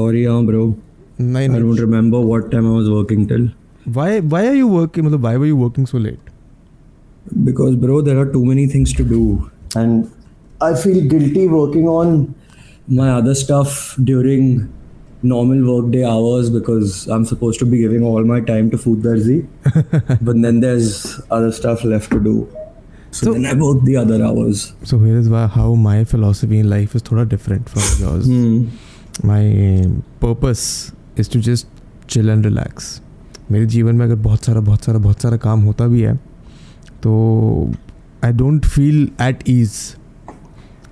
sorry, uh, bro. नहीं I नहीं don't remember what time I was working till. why why are you working मतलब why were you working so late Because, bro, there are too many things to do. And I feel guilty working on my other stuff during normal workday hours because I'm supposed to be giving all my time to Food Darzi. but then there's other stuff left to do. So, So- then I work the other hours. so here is why how my philosophy in life is थोड़ा different from yours Hmm. My purpose is to just chill and relax मेरे जीवन में अगर बहुत सारा बहुत सारा बहुत सारा काम होता भी है तो I don't feel at ease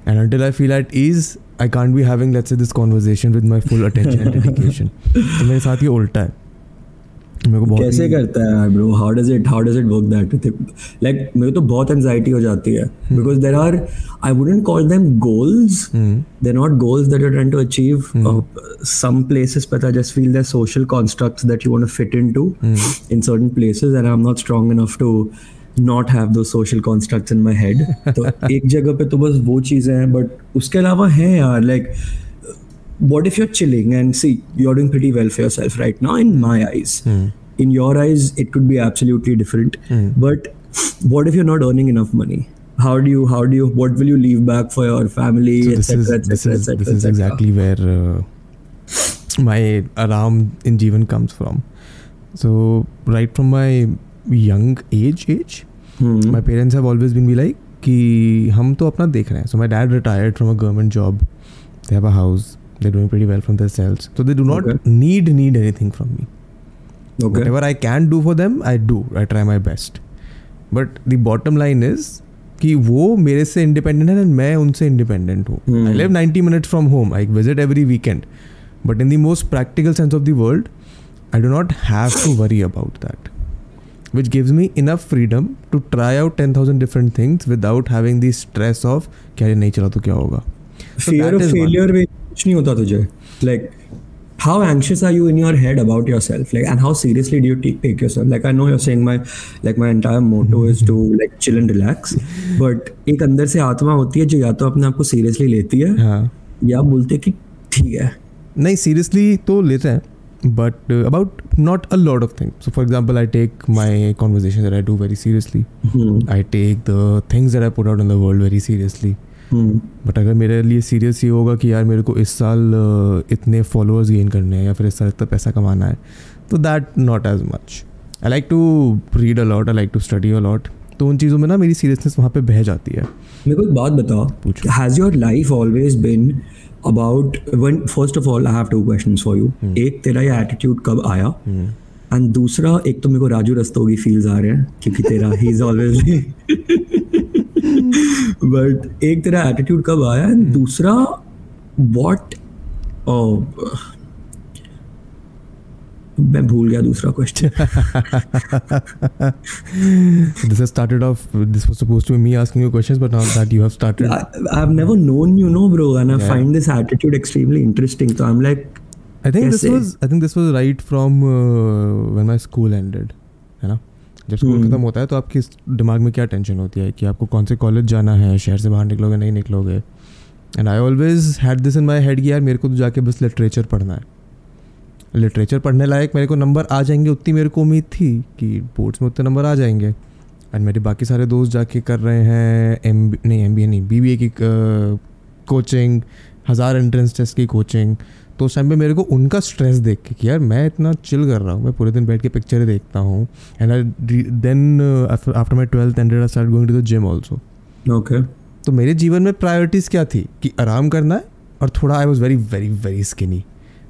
and until I feel at ease I can't be having let's say this conversation with my full attention and dedication तो मेरे साथ ये उल्टा है। कैसे करता है bro how does it how does it work that like मेरे तो बहुत एंजाइटी हो जाती है। Because there are I wouldn't call them goals they're not goals that you tend to achieve some places पता just feel that social construct that you want fit in in certain places and I am not strong enough to not have those social construct in my head तो एक जगह पे तो बस वो चीज़ें हैं बट उसके अलावा है यार like like, what if you're chilling and see you're doing pretty well for yourself right now in my eyes in your eyes it could be absolutely different but what if you're not earning enough money how do you how do you what will you leave back for your family So this is etc this etc is etc this is exactly where uh, my aram in Jeevan comes from. So right from my young age age, Hmm. my parents have always been be like कि हम तो अपना देख रहे हैं. So my dad retired from a government job. They have a house. they're doing pretty well from themselves. So they do not okay. need need anything from me. Okay. Whatever I can do for them, I do. I try my best. But the bottom line is कि वो मेरे से independent है and मैं उनसे independent हूँ I live ninety minute from home I visit every weekend but in the most practical sense of the world I do not have to worry about that which gives me enough freedom to try out ten thousand different things without having the stress of क्या नहीं चला तो क्या होगा failure कुछ नहीं होता तुझे। Like how anxious are you in your head about yourself like and how seriously do you take yourself like I know you're saying my like my entire motto is to like chill and relax but एक अंदर से आत्मा होती है जो या तो अपने आप को सीरियसली लेती है हाँ। या बोलते कि ठीक है। नहीं सीरियसली तो लेते हैं but about not a lot of things for example I take my conversation I do very seriously I take the things I put out in the world very seriously but अगर मेरे लिए serious ये होगा कि यार मेरे को इस साल इतने फॉलोअर्स गेन करने हैं या फिर इस साल इतना पैसा कमाना है तो that not as much I like to read a lot I like to study a lot तो उन चीज़ों में ना मेरी सीरियसनेस वहाँ पे बह जाती है। मेरे को एक बात बताओ पूछो। Has your life always been about one first of all I have two questions for you एक तेरा ये एटीट्यूड कब आया? एंड दूसरा एक तो मेरे को राजू रस्तोगी फील्स आ रहे हैं क्योंकि तेरा ही इज़ ऑलवेज बट एक तेरा एटीट्यूड कब आया? एंड दूसरा वॉट uh, मैं भूल गया दूसरा question this started off this was supposed to be me asking you questions but now that you have started I have never known you know bro and I find this attitude extremely interesting so I am like I think this was I think this was right from when my school ended है ना जब school हम्म। खत्म होता है तो आपके दिमाग में क्या टेंशन होती है कि आपको कौन से कॉलेज जाना है शहर से बाहर निकलोगे नहीं निकलोगे? And I always had this in my head कि यार मेरे को तो जाके बस लिटरेचर पढ़ना है। लिटरेचर पढ़ने लायक मेरे को नंबर आ जाएँगे उतनी मेरे को उम्मीद थी कि बोर्ड्स में उतने नंबर आ जाएँगे। एंड मेरे बाकी सारे दोस्त जाके कर रहे हैं एम नहीं एम बी नहीं बी बी ए की कोचिंग हज़ार एंट्रेंस टेस्ट की कोचिंग तो उस टाइम पे मेरे को उनका स्ट्रेस देख के कि यार मैं इतना चिल कर रहा हूँ मैं पूरे दिन बैठ के पिक्चर देखता हूँ। And I then after my twelfth ended I start going to the gym also okay. तो मेरे जीवन में प्रायोरिटीज़ क्या थी? कि आराम करना है और थोड़ा I was very very very skinny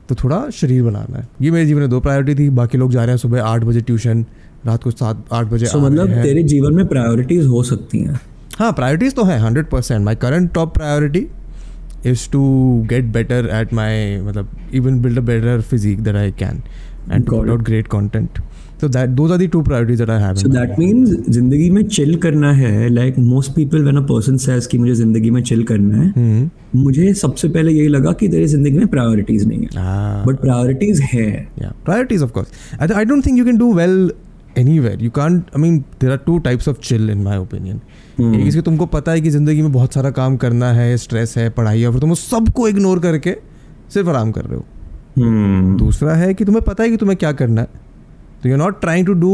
तो थोड़ा शरीर बनाना है। ये मेरे जीवन में दो प्रायोरिटी थी। बाकी लोग जा रहे हैं सुबह आठ बजे ट्यूशन रात को सात आठ बजे रहे मतलब तेरे जीवन में प्रायोरिटीज हो सकती हैं। हाँ प्रायोरिटीज़ तो है hundred percent my current top priority is to get better at my मतलब even build a better physique that I can and to Got put out great content So that those are the two priorities that I have. So my that life. means ज़िंदगी में chill करना है like most people when a person says कि मुझे ज़िंदगी में chill करना है Hmm. मुझे सबसे पहले यही लगा कि तेरी ज़िंदगी में प्रायोरिटीज नहीं है Ah. बट प्रायोरिटीज है yeah priorities of course I, I don't think you can do well anywhere you can't i mean there are two types of chill in एक इसके तुमको पता है कि ज़िंदगी में बहुत सारा काम करना है स्ट्रेस है पढ़ाई है और फिर तुम उस सबको इग्नोर करके सिर्फ़ आराम कर रहे हो Hmm. दूसरा है कि तुम्हें पता है कि तुम्हें क्या करना है तो you are not trying to do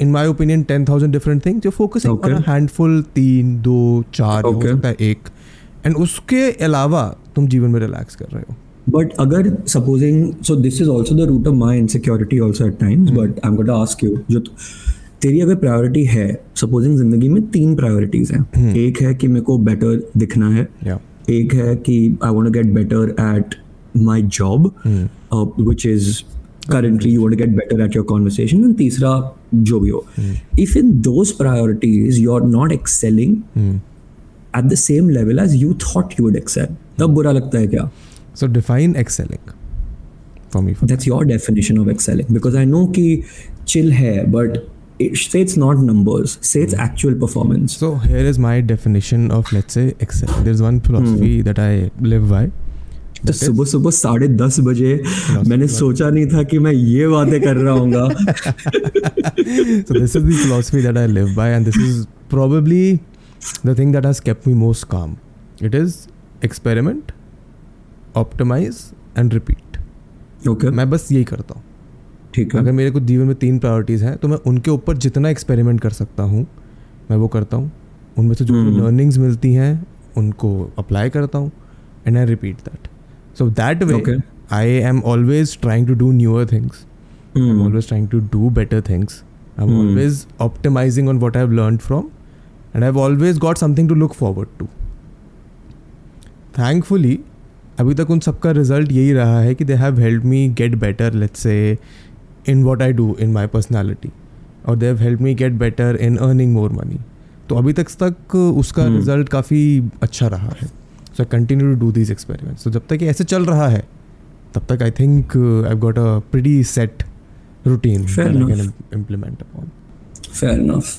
in my opinion ten thousand different things you focusing on handful तीन दो चार हो Okay. सकता है एक एंड उसके अलावा तुम जीवन में रिलैक्स कर रहे हो But agar supposing so this is also the root of my insecurity also at times. But I'm going to ask you जो तेरी अगर प्रायोरिटी है सपोजिंग ज़िंदगी में तीन प्रायोरिटीज हैं। एक है कि मेरे को बेटर दिखना है। एक है कि I want to get better at my job which is currently you want to get better at your conversation and तीसरा जो भी हो। If in those priorities you are not excelling at the same level as you thought you would excel तब बुरा लगता है क्या? So define excelling for me that's your definition of excelling because I know कि chill है but it, say it's not numbers say it's actual performance So here is my definition of let's say excel. There's one philosophy that I live by. तो सुबह सुबह साढ़े दस बजे मैंने सोचा नहीं था कि मैं ये बातें कर रहा हूँ so this is the philosophy that I live by, and this is probably the thing that has kept me most calm. It is experiment, optimize, and repeat. Okay मैं बस यही करता हूँ ठीक है अगर मेरे को जीवन में तीन प्रायोरिटीज़ हैं तो मैं उनके ऊपर जितना एक्सपेरिमेंट कर सकता हूँ मैं वो करता हूँ उनमें से जो हम्म। लर्निंग्स मिलती हैं उनको अप्लाई करता हूँ and I repeat that so that way I am always trying to do newer things I'm Hmm. always trying to do better things. I'm Hmm. always optimizing on what I've learned from, and I've always got something to look forward to. Thankfully, अभी तक उन सबका result यही रहा है कि they have help me get better let's say in what I do in my personality और they have help me get better in earning more money तो अभी तक तक उसका Hmm. रिज़ल्ट काफ़ी अच्छा रहा है। So I continue to do these experiments तो जब तक ये ऐसे चल रहा है तब तक I think I got a pretty set implement upon. fair enough.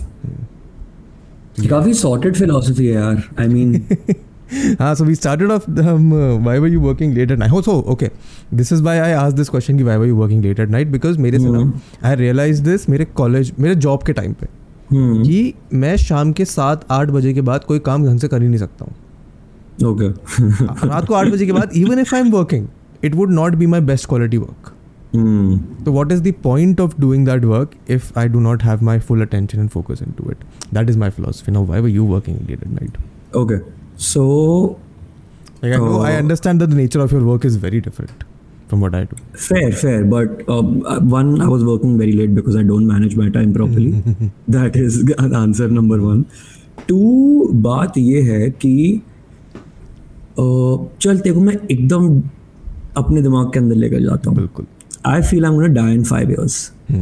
काफ़ी सॉर्टेड फिलोसफी है यार. आई मीन हाँ सो वी स्टार्टेड ऑफ़ हम why were you working late at night हो so okay this is why I ask this question की why were you working late at night because मेरे से I realize this मेरे college मेरे job के time पे hmm. कि मैं शाम के सात आठ बजे के बाद कोई काम ढंग से कर ही नहीं सकता हूँ। रात को आठ बजे के बाद even if I am working it would not be my best quality work तो what is the point of doing that work if I do not have my full attention and focus into it that is my philosophy now why were you working late at night okay. So Like I know, I Oh. understand that the nature of your work is very different from what I do. fair fair but um, uh, one i was working very late because i don't manage my time properly that is answer number one two बात ये है कि uh, चल तेरे को मैं एकदम अपने दिमाग के अंदर लेकर जाता हूँ बिल्कुल I feel I'm going to die in five years. Hmm.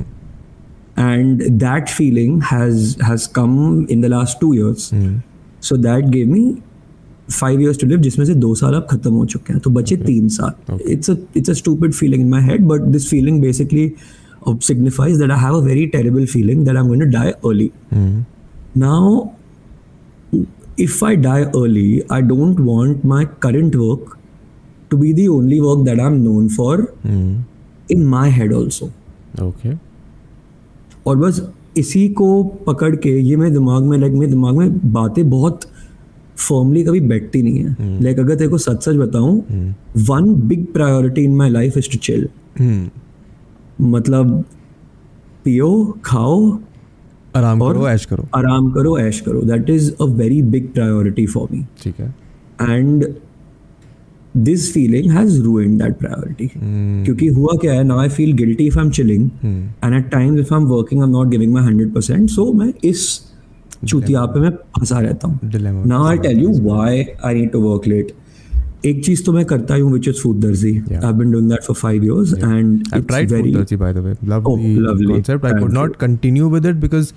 And that feeling has has come in the last two years. Hmm. So five years to live जिसमें से दो साल अब खत्म हो चुके हैं। तो बचे okay. तीन साल। It's it's a stupid feeling in my head but this feeling basically signifies that I have a very terrible feeling that I am to die early now if I die early I don't want my current work to be the only work that I am known for in my head also okay और बस इसी को पकड़ के ये मेरे दिमाग में लाइक मेरे दिमाग में बातें बहुत फर्मली कभी बैठती नहीं है। लाइक अगर तेरे को सच सच बताऊँ one big priority in my life is to chill. मतलब पियो खाओ आराम करो ऐश करो। आराम करो ऐश करो। That is a very big priority for me ठीक है। And this feeling has ruined that priority. क्योंकि हुआ क्या है now I feel guilty if I am chilling. And at times if I am working I am not giving my hundred percent so मैं इस चुतिया पे मैं फंसा रहता हूँ। ना I tell you why I need to work late एक चीज़ तो मैं करता हूँ which is food Darzee. I been doing that for five years and it's very lovely lovely I could not continue with it because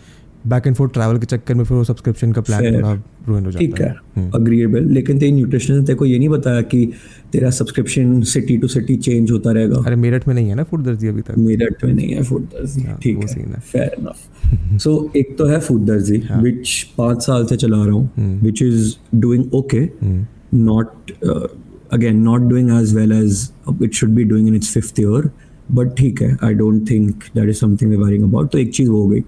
back and forth travel के चक्कर में फिर वो सब्सक्रिप्शन का प्लान. थोड़ा रुइन हो जाता है है हम्म। अग्रीएबल लेकिन तेरी न्यूट्रिशन ने तेरे को ये नहीं बताया कि तेरा subscription city to city change होता रहेगा अरे मेरठ में नहीं है ना फ़ूड दर्जी अभी तक मेरठ में नहीं है फ़ूड दर्जी हाँ, ठीक है है। फेयर इनफ सो एक तो है फ़ूड दर्जी हाँ। विच पाँच साल से चला रहा हूँ हम्म। Which is doing okay hmm, not uh, again not doing as well as it should be doing in its but ठीक है I don't think that is something worrying about तो एक चीज़ वो हो गई।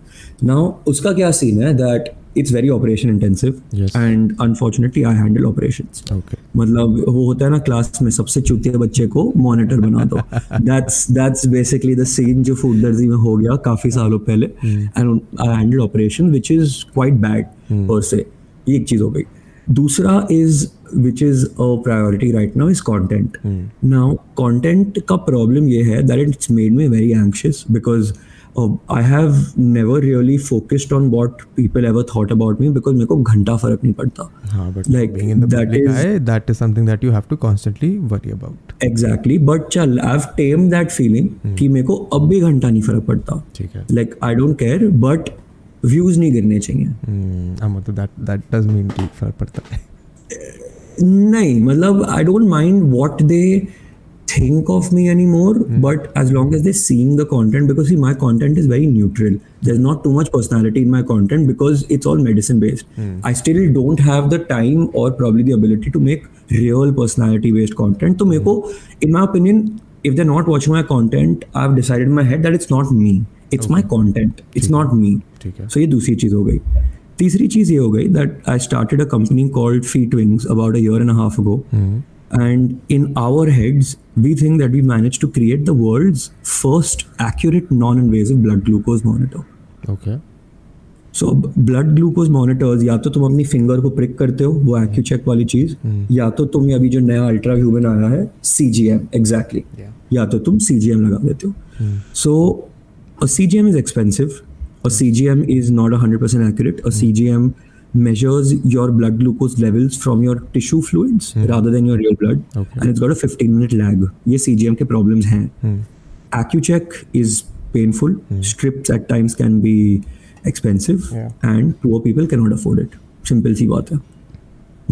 नाउ उसका क्या सीन है? That it's very operation intensive Yes. and unfortunately I handle operations. Okay मतलब वो होता है ना क्लास में सबसे चूतिया बच्चे को मॉनिटर बना दो। That's that's basically the scene जो फ़ूड दर्जी में हो गया काफ़ी सालों पहले। And I handle operation which is quite bad और से ये एक चीज़ हो गई। दूसरा is which is a priority right now is content now content का प्रॉब्लम ये है that it's made me very anxious because I have never really focused on what people ever thought about me because मेरे को घंटा फ़र्क नहीं पड़ता हाँ but Like, being in the that public is- eye that is something that you have to constantly worry about. Exactly but चल I have tamed that feeling कि मेरे को अब भी घंटा नहीं फ़र्क पड़ता ठीक है like I don't care but views नहीं गिरने चाहिए मतलब फ़र्क पड़ता है नहीं मतलब I don't mind what they think of me any more but as long as they seeing the content because my content is very neutral there not too much personality in my content because it's all medicine based I still don't have the time और problem the ability to make real personality based content तो मेरे को in my opinion if they not watching my content I have decided my head that is not me it's my content it's not me so ये दूसरी चीज़ हो गई। तीसरी चीज़ ये हो गई that I started a company called Feet Wings about a year and half ago and in our heads we think that we managed to create the world's first accurate non-invasive blood glucose monitor. Okay so blood glucose monitors या तो तुम अपनी finger को prick करते हो वो एक्यूचेक वाली चीज़ या तो तुम अभी जो नया अल्ट्रा ह्यूमन आया है सी जी एम एग्जैक्टली या तो तुम सी जी एम लगा देते हो. So C G M is expensive a not hundred percent accurate a C G M measures your blood glucose levels from your tissue fluids rather than your real blood Okay. and it's got a 15 minute lag ये CGM के problems हैं AccuCheck is painful. Strips at times can be expensive, Yeah. and poor people cannot afford it. Simple सी बात है.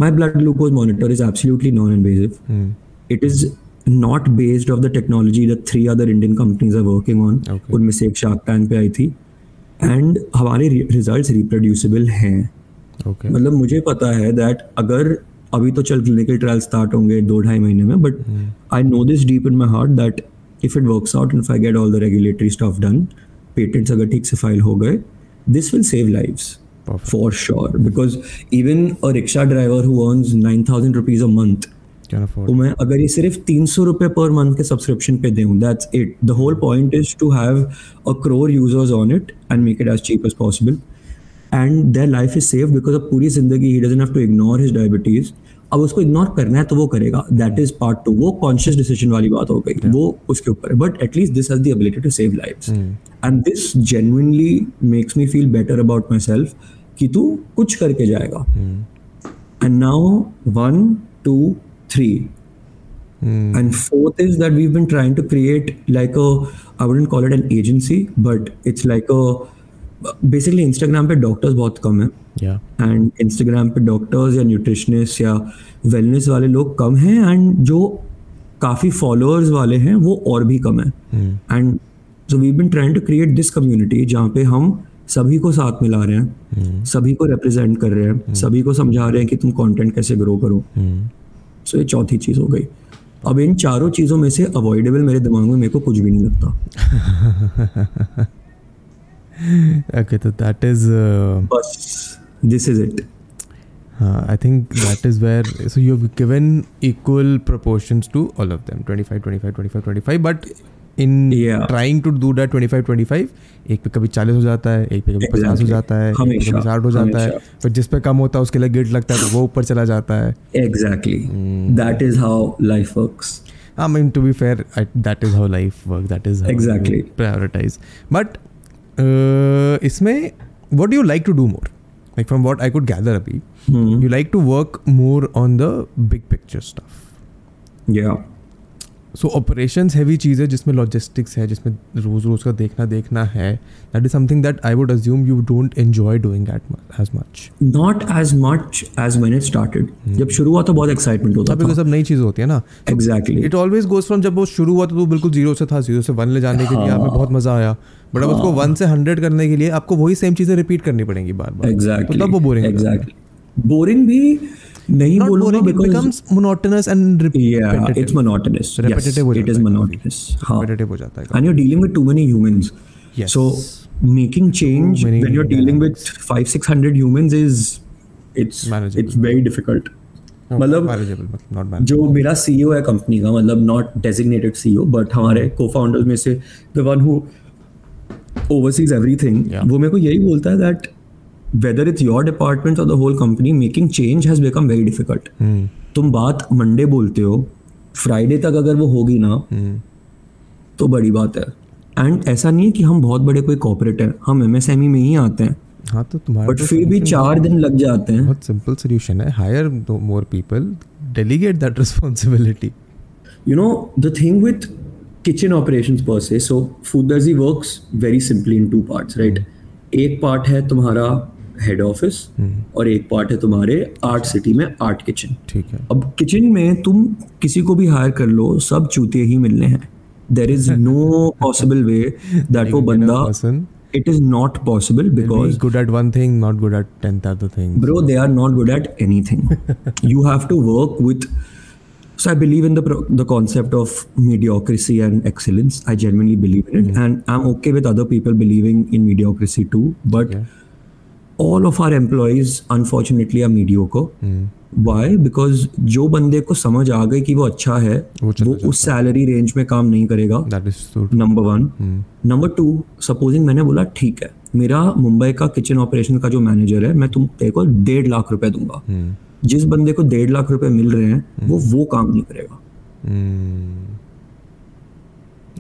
My blood glucose monitor is absolutely non-invasive. It is not based off the technology that three other Indian companies are working on. Okay. उनमें से एक shark tank पे आई थी and हमारे results reproducible हैं। ओके मतलब मुझे पता है दैट अगर अभी तो चल क्लिनिकल ट्रायल स्टार्ट होंगे दो ढाई महीने में but I know this deep in my heart that if it works out if I get all the regulatory stuff done patents अगर ठीक से फ़ाइल हो गए this will save lives for sure because even a rickshaw driver who earns nine thousand rupees a month तो मैं अगर ये सिर्फ़ तीन सौ रुपए पर मंथ के सब्सक्रिप्शन पे दूँ that's it the whole point is to have a crore users on it and make it as cheap as possible and their life is safe because अब पूरी ज़िंदगी ही doesn't have to ignore his diabetes अब उसको ignore करना है तो वो करेगा. दैट इज़ पार्ट टू वो कॉन्शियस डिसीज़न वाली बात हो गई. Yeah. वो उसके ऊपर है. But at least this has the ability to save lives and this genuinely makes me feel better about myself कि तू कुछ करके जाएगा. And now one, two, three. Mm. And fourth is that we've been trying to create like a, I wouldn't call it an agency, but it's like a, basically Instagram पे doctors बहुत कम है and Instagram पे doctors या nutritionist या wellness वाले लोग कम हैं एंड जो काफ़ी फॉलोअर्स वाले हैं वो और भी कम है। And so we been trying to create this community जहाँ पे हम सभी को साथ मिला रहे हैं सभी को रिप्रेजेंट कर रहे हैं सभी को समझा रहे हैं कि तुम कंटेंट कैसे ग्रो करो। सो ये चौथी चीज़ हो गई। अब इन चारों चीज़ों में से अवॉइडेबल मेरे दिमाग में मेरे को कुछ भी नहीं लगता। ओके तो दैट इज़ बस दिस इज़ इट हाँ I think that is where so you given equal proportion to all of them twenty five twenty five twenty five twenty five but in trying to do that 25 25 एक पे कभी 40 हो जाता है एक पे कभी 50 exactly. हो जाता है एक हो जाता है। पर जिस पे कम होता है उसके लिए गिल्ट लगता है तो वो ऊपर चला जाता है। Exactly that is how life works I mean to be fair that is how life work that is exactly prioritize but इसमें what you like to do more like from what I could gather अभी you like to work more on the big picture stuff या so operations heavy चीज़ है जिसमें logistics है जिसमें रोज़ रोज़ का देखना देखना है। That is something that I would assume you don't enjoy doing at as much not as much as man it started जब शुरू हुआ तो बहुत एक्साइटमेंट होता था। सब नई चीज़ होती है ना। Exactly it always goes from जब वो शुरू हुआ तो वो बिल्कुल ज़ीरो से था ज़ीरो से वन ले जाने के लिए हमें बहुत मज़ा आया। बट अब उसको वन से हंड्रेड करने के लिए आपको वही सेम चीज़ें रिपीट करनी पड़ेंगी बार बार एग्जैक्टली तब वो बोरिंग एग्जैक्टली बोरिंग भी नहीं बोलूँगा because becomes monotonous and it's monotonous repetitive it is monotonous हाँ रिपीटेटिव हो जाता है and you dealing with too many humans so making change when you are dealing with 5 600 humans is it's it's very difficult मतलब जो मेरा CEO है company का मतलब नॉट डेजिग्नेटेड सीईओ बट हमारे को-फाउंडर्स में से the one who oversees everything वो मेरे को यही बोलता है that whether it's your department और the whole company making change has become very difficult Hmm. तुम बात मंडे बोलते हो फ्राइडे तक अगर वो होगी ना Hmm. तो बड़ी बात है। एंड ऐसा नहीं है कि हम बहुत बड़े कोई कॉपरेट हैं हम एमएसएमई में ही आते हैं। हाँ तो तुम्हारा बट तो फिर भी चार दिन लग जाते हैं। बहुत सिंपल सोल्यूशन है। Hire more people delegate that responsibility you know the thing with kitchen operations per se so foodderzi works very simply in two parts right? एक पार्ट है तुम्हारा हेड ऑफ़िस और एक पार्ट है तुम्हारे आर्ट सिटी में art kitchen ठीक है अब किचन में तुम किसी को भी हायर कर लो सब चूतिए ही मिलने हैं there is no possible way that वो बंदा person it is not possible be because good at one thing not good at 10th other things bro they are not good at anything you have to work with so i believe in the the concept of mediocrity and excellence i genuinely believe in it mm-hmm. and i'm okay with other people believing in mediocrity too but Yeah. All of our employees unfortunately are mediocre. Hmm. why? Because जो बंदे को समझ आ गई कि वो अच्छा है वो वो उस सैलरी रेंज में काम नहीं करेगा। That is so true. Number one Hmm. Number two supposing मैंने बोला ठीक है मेरा मुंबई का किचन ऑपरेशन का जो मैनेजर है मैं तुम तेरे को डेढ़ लाख रुपए दूँगा। Hmm. जिस बंदे को डेढ़ लाख रुपए मिल रहे हैं वो वो काम नहीं करेगा।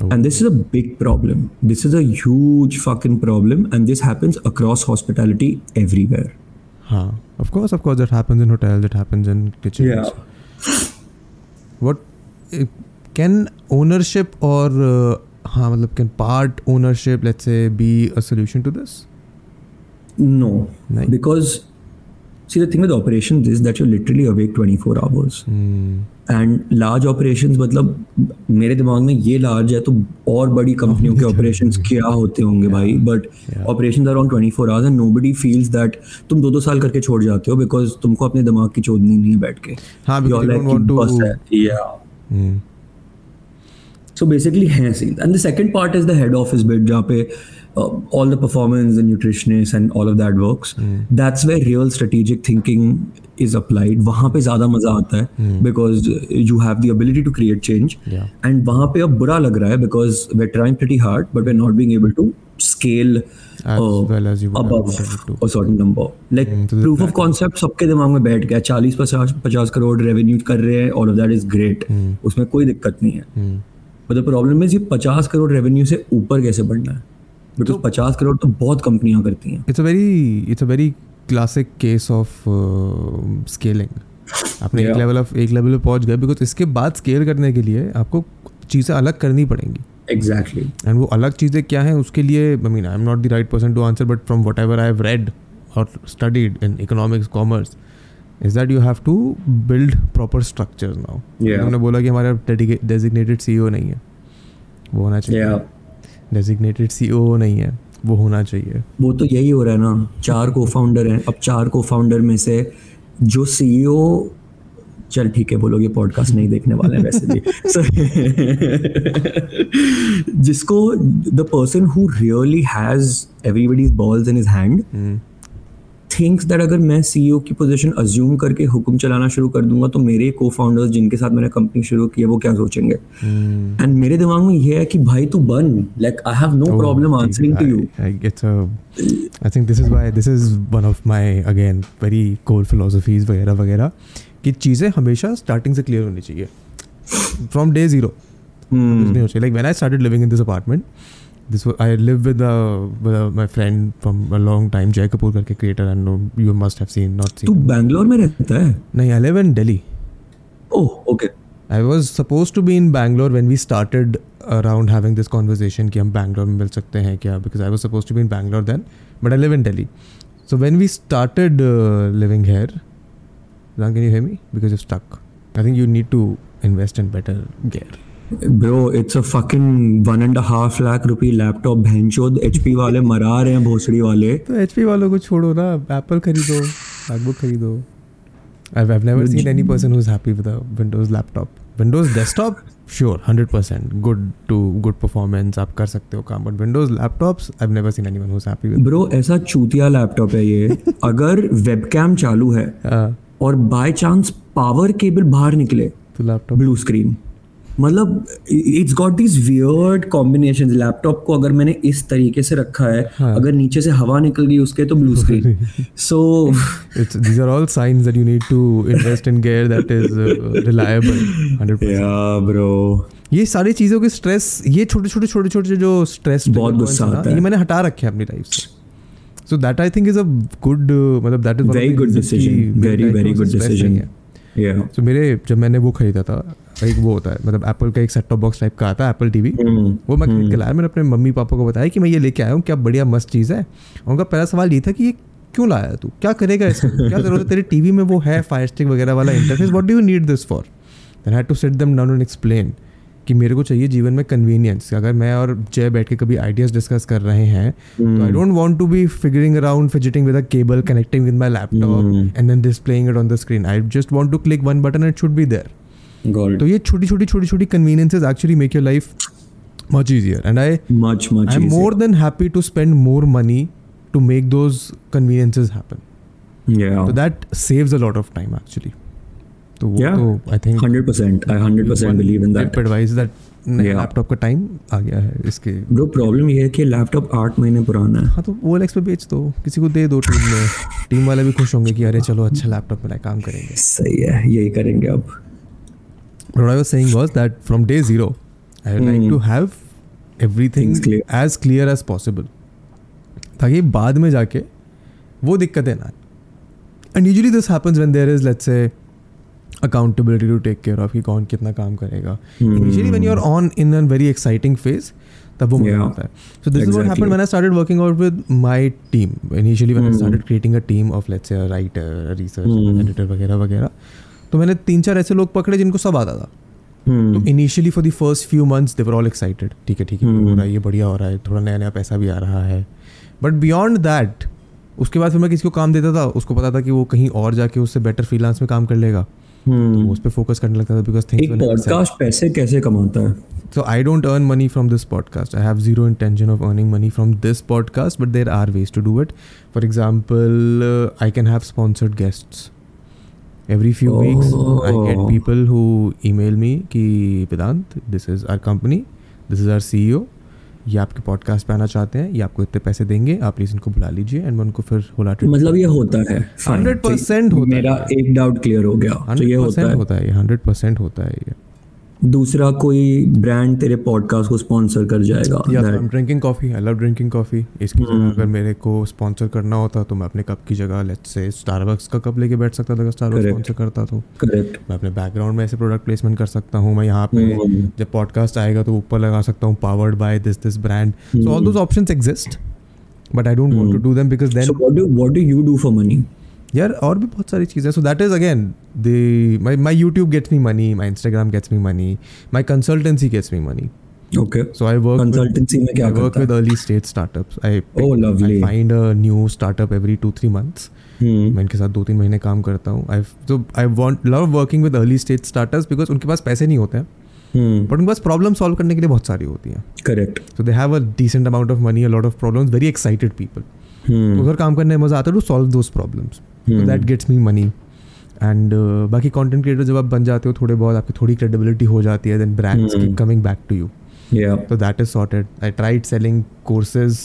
And this is a big problem. This is a huge fucking problem. And this happens across hospitality everywhere. Huh. Of course, of course, that happens in hotels, it happens in kitchens. Yeah. What eh, can ownership or uh, huh, can part ownership, let's say, be a solution to this? No. Because, see, the thing with operations is that you're literally awake 24 hours. Mm and large operations मतलब मेरे दिमाग में ये large है तो और बड़ी कंपनियों के ऑपरेशंस क्या होते होंगे भाई? But operations are on 24 hours and nobody feels that तुम दो दो साल करके छोड़ जाते हो बिकॉज़ तुमको अपने दिमाग की चोदनी नहीं है बैठ के। हाँ, because You're you don't like want कि to- बस है। Yeah. Hmm. हैं scenes and the second part is the head office bit जहाँ पे uh, all the performance the nutritionists and all of that works that's where real strategic thinking is applied वहाँ पे ज़्यादा मज़ा आता है because you have the ability to create change Yeah. and वहाँ पे अब बुरा लग रहा है because we're trying pretty hard but we're not being able to scale As well as you above wanted it to. a certain number like Hmm, proof of concept सबके दिमाग में बैठ गया चालीस पचास पचास करोड़ रेवेन्यू कर रहे हैं all of that is great उसमें कोई दिक्कत नहीं है Hmm. But the problem is ये पचास करोड़ रेवेन्यू से ऊपर कैसे बढ़ना है बिकॉज़ पचास करोड़ तो बहुत कंपनियाँ करती हैं। It's a very it's a very classic case of uh, scaling. आपने एक लेवल ऑफ़ एक लेवल पे पहुँच गए बिकॉज़ इसके बाद स्केल करने के लिए आपको चीज़ें अलग करनी पड़ेंगी। Exactly exactly. एंड वो अलग चीज़ें क्या हैं उसके लिए I mean I am not the right person to answer but from whatever I have read और studied in economics commerce is that you have to build proper structure now उन्होंने बोला कि हमारा डेजिग्नेटेड सी नहीं है। वो होना चाहिए। या डेजिग्नेटेड सी नहीं है वो होना चाहिए। वो तो यही हो रहा है ना चार को फाउंडर हैं अब चार को फाउंडर में से जो सीईओ चल ठीक है बोलोगे पॉडकास्ट नहीं देखने वाले हैं वैसे भी। So, जिसको the person who really has everybody's balls in his hand thinks that अगर मैं सीईओ की पोजीशन अज्यूम करके हुक्म चलाना शुरू कर दूँगा तो मेरे को फाउंडर्स जिनके साथ मैंने कंपनी शुरू की है वो क्या सोचेंगे? एंड मेरे दिमाग में ये है कि भाई तू बन like I have no problem answering to you it's a, I think this is why this is one of my again very वगैरह वगैरह कि चीज़ें हमेशा स्टार्टिंग से क्लियर होनी चाहिए. फ्रॉम डे ज़ीरो नहीं हो चाहिए. Like when I started living in this apartment this I live with my friend from a long time Jay Kapoor करके creator and no you must have seen not seen तू बैंगलोर में रहता है? नहीं I live in Delhi oh okay I was suppose to be in Bangalore when we started around having this conversation कि हम बैंगलोर में मिल सकते हैं क्या? Because I was suppose to be in Bangalore then but I live in Delhi so when we started living here can you hear me because you stuck I think you need to invest in better gear bro it's a fucking one and half lakh rupee laptop भैंचोद HP वाले मरा रहे हैं भोसड़ी वाले तो H वालों को छोड़ो ना एप्पल खरीदो मैकबुक खरीदो I've, I've never seen any person who's happy with a Windows laptop. Windows desktop, sure, 100%. Good to good performance, आप कर सकते हो काम. But Windows laptops, I've never seen anyone who's happy with. Bro ऐसा चूतिया laptop है ये अगर वेबकैम चालू है Uh, और बाय चांस पावर केबल बाहर निकले तो laptop. ब्लू स्क्रीन मतलब it's got this weird combination laptop को अगर मैंने इस तरीके से रखा है हाँ. अगर नीचे से हवा निकल गई उसके तो blue screen so these are all signs that you need to invest in gear that is uh, reliable. 100%. या ब्रो ये सारी चीज़ों के स्ट्रेस ये छोटे छोटे छोटे छोटे जो स्ट्रेस बहुत गुस्सा आता है। ये मैंने हटा रखे हैं अपनी लाइफ से so that I think is a good मतलब that is very good decision very very good decision तो मेरे जब मैंने वो खरीदा था एक वो होता है मतलब एप्पल का एक सेट टॉप बॉक्स टाइप का आता है एप्पल टीवी हम्म, वो मैं खरीद के लाया। मैंने अपने मम्मी पापा को बताया कि मैं ये लेके आया हूँ क्या बढ़िया मस्त चीज़ है। उनका पहला सवाल ये था कि ये क्यों लाया तू? क्या करेगा इसका क्या ज़रूरत है तेरे टीवी में वो है फायर स्टिक वगैरह वाला interface what do you need this for then had to set them down and explain कि मेरे को चाहिए जीवन में कन्वीनियंस अगर मैं और जय बैठ के कभी आइडियाज़ डिस्कस कर रहे हैं तो I don't want to be figuring around fidgeting with a cable connecting with my laptop and then displaying it on the screen I just want to click one button and should be there तो ये छोटी छोटी छोटी छोटी conveniences actually make your life much easier and I much much I am more than happy to spend more money to make those conveniences happen या तो that saves a lot of time actually तो वो Yeah. तो I think 100% I 100% believe in that advice that Yeah. Laptop का time आ गया है इसके ब्रो प्रॉब्लम ये है कि लैपटॉप आठ महीने पुराना है हाँ तो वो पे बेच दो किसी को दे दो टीम में टीम वाले भी खुश होंगे कि अरे चलो अच्छा लैपटॉप में काम करेंगे सही है यही करेंगे अब what I was saying was that from day zero, I would like Hmm. to have everything Things clear. as clear as possible. ताकि बाद में जाके वो दिक्कतें ना and usually this happens when there is let's say accountability to take care of कि कौन कितना काम करेगा Hmm. Initially when you are on in a very exciting phase तब वो मज़ा. आता है so this is what. Happened when I started working out with my team initially when I Hmm. Started creating a team of let's say writer research Hmm. Editor वगैरह वगैरह तो मैंने तीन चार ऐसे लोग पकड़े जिनको सब आता था Hmm. तो initially for the first few months they were all excited ठीक है ठीक है ये हो Hmm. रहा है ये बढ़िया हो रहा है थोड़ा नया नया पैसा भी आ रहा है बट बियॉन्ड दैट उसके बाद फिर मैं किसी को काम देता था उसको पता था कि वो कहीं और जाके उससे बेटर फ्रीलांस में काम कर लेगा तो Hmm. उस पर फोकस करने लगता था बिकॉज़ एक पॉडकास्ट पैसे कैसे कमाता है So I don't earn money from this podcast. I have zero intention of earning money from this podcast, but there are ways to do it. For example, uh, I can have sponsored guests. Every few oh. weeks, I get Oh. people who email me कि Vedant, this is our company, this is our CEO. ये आपके podcast पे आना चाहते हैं ये आपको इतने पैसे देंगे आप प्लीज़ इनको बुला लीजिए एंड मैं उनको फिर होला मतलब ये होता है हंड्रेड 100% तो होता है। मेरा एक डाउट क्लियर हो गया तो ये हंड्रेड है। होता है ये हंड्रेड परसेंट होता है ये। दूसरा कोई ब्रांड तेरे पॉडकास्ट को स्पॉन्सर कर जाएगा। या I am drinking coffee I love drinking coffee इसकी जगह अगर मेरे को स्पॉन्सर करना होता तो मैं अपने कप की जगह लेट्स से स्टारबक्स का कप लेके बैठ सकता था अगर स्टारबक्स स्पॉन्सर करता तो। Correct. मैं अपने बैकग्राउंड में ऐसे प्रोडक्ट प्लेसमेंट कर सकता हूँ। मैं यहाँ पे Hmm. जब पॉडकास्ट आएगा तो ऊपर लगा सकता हूँ powered by this this brand so all those options exist but I don't want to do them because then what do you do for money? यार और भी बहुत सारी चीज़ें so that is again the my my YouTube gets me money my Instagram gets me money my consultancy gets me money Okay. So I work Consultancy में with, क्या I work करता with early stage startups. I pick, Oh, lovely. I find a new startup every two three months. Hmm. मैं इनके साथ दो तीन महीने काम करता हूँ आई तो I want love working with early stage starters because उनके पास पैसे नहीं होते हैं Hmm. बट उनके पास प्रॉब्लम सॉल्व करने के लिए बहुत सारी होती हैं Correct. So they have a decent amount of money a lot of problems very excited people Hmm. उधर काम करने में मज़ा आता है to solve those problems Hmm. That gets me money and बाकी कॉन्टेंट क्रिएटर जब आप बन जाते हो थोड़े बहुत आपकी थोड़ी क्रेडिबिलिटी हो जाती है then brands. Keep coming back to you तो that is sorted I tried selling courses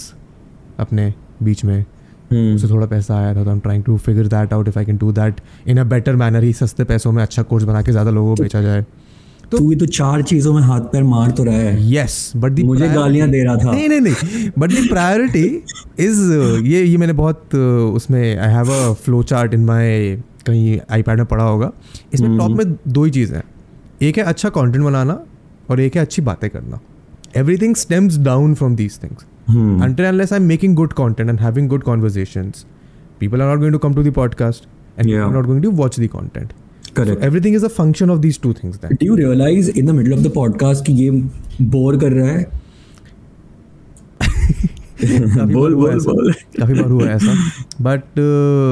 अपने बीच में। Hmm. उससे थोड़ा पैसा आया था तो I am trying to figure that out if I can do that in a better manner ही सस्ते पैसों में अच्छा कोर्स बना के ज़्यादा लोगों को बेचा जाए। तो तू तो चार चीज़ों में हाथ पैर मार तो रहा है। यस बट दी मुझे गालियाँ दे रहा था। नहीं नहीं नहीं बट द प्रायोरिटी इज़ ये ये मैंने बहुत uh, उसमें I have a flow chart in my कहीं आईपैड में पढ़ा होगा। इसमें टॉप में दो ही चीज़ हैं। एक है अच्छा कंटेंट बनाना और एक है अच्छी बातें करना। Everything stems down from these things until unless I'm making good content and having good conversations, people are not going to come to the podcast and people Yeah. are not going to watch the content. Correct everything is a function of these two things that do you realize in the middle of the podcast कि ये bore कर रहा है? बोल बोल बोल। काफ़ी बार हुआ ऐसा। बट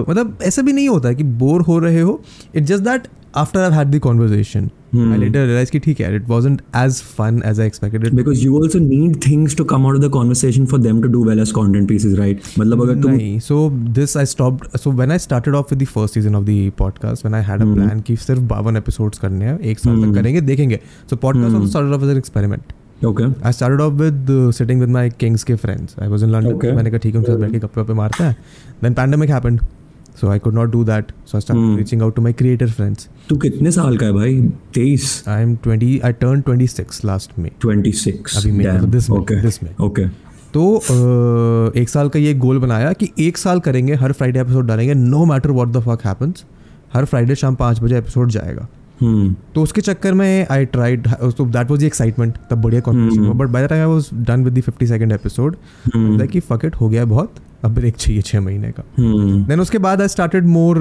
मतलब ऐसा भी नहीं होता कि बोर हो रहे हो। It just that after I had the conversation I later realize कि ठीक है it wasn't as fun as I expected it because you also need things to come out of the conversation for them to do well as content pieces right मतलब अगर तुम नहीं so this I stopped so when I started off with the first season of the podcast when I had a hmm. plan कि सिर्फ़ बावन episodes करने हैं एक साल तक करेंगे देखेंगे so podcast hmm. also started off as an experiment okay I started off with uh, sitting with my Kings के friends I was in London Okay. मैंने कहा ठीक है उनके साथ बैठ के गप्पे मारते हैं then pandemic happened so I could not do that so I started reaching out to my creator friends तू कितने साल का है भाई? 23 I am 20 I turn 26 last May 26 okay तो uh, एक साल का ये गोल बनाया कि एक साल करेंगे हर फ्राइडे एपिसोड डालेंगे no matter what the fuck happens her Friday शाम पाँच बजे एपिसोड जाएगा। तो उसके चक्कर में आई ट्राइड तो दैट वाज द एक्साइटमेंट तब बढ़िया कॉन्वर्सेशन हुआ। But by the time I was done with the 50 second episode like कि फक इट हो गया बहुत अब ब्रेक चाहिए छः महीने का। Hmm. देन उसके बाद I started more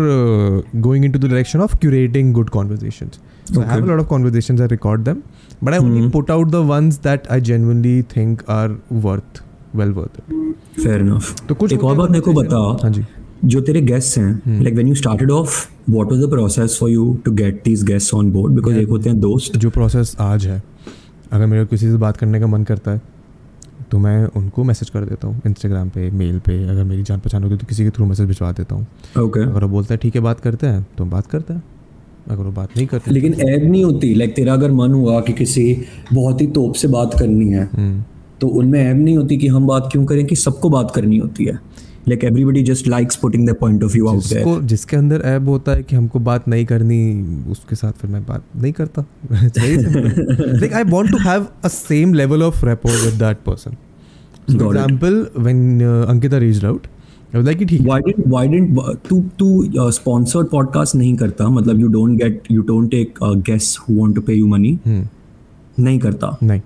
going into the direction of curating good I have a Okay. lot of conversations. I record them, but I only put out the ones that I genuinely think are worth, well worth it. fair तो कुछ एक और बात मेरे को बता हाँ जी। जो तेरे गेस्ट हैं like when you started off what was the process for you to get these guests on board because एक होते हैं दोस्त। जो प्रोसेस आज है अगर मेरे को किसी से बात करने का मन करता है तो मैं उनको मैसेज कर देता हूँ इंस्टाग्राम पे मेल पे अगर मेरी जान पहचान होती है तो किसी के थ्रू मैसेज भिजवा देता हूँ। ओके अगर वो बोलता है ठीक है बात करते हैं तो बात करते हैं। अगर वो बात नहीं करते लेकिन ऐड नहीं होती। लाइक तेरा अगर मन हुआ कि किसी बहुत ही तोप से बात करनी है हम्म, तो उनमें ऐब नहीं होती कि हम बात क्यों करें कि सबको बात करनी होती है। Like everybody just likes putting the point of view out there जिसके अंदर ऐब होता है कि हमको बात नहीं करनी उसके साथ फिर मैं बात नहीं करता। Like I want to have a same level of rapport with that person it. Example when Ankita reached out like ठीक why didn't why didn't तू तू स्पॉन्सर्ड पॉडकास्ट नहीं करता? मतलब you don't get you don't take guest who want to pay you money नहीं करता? नहीं.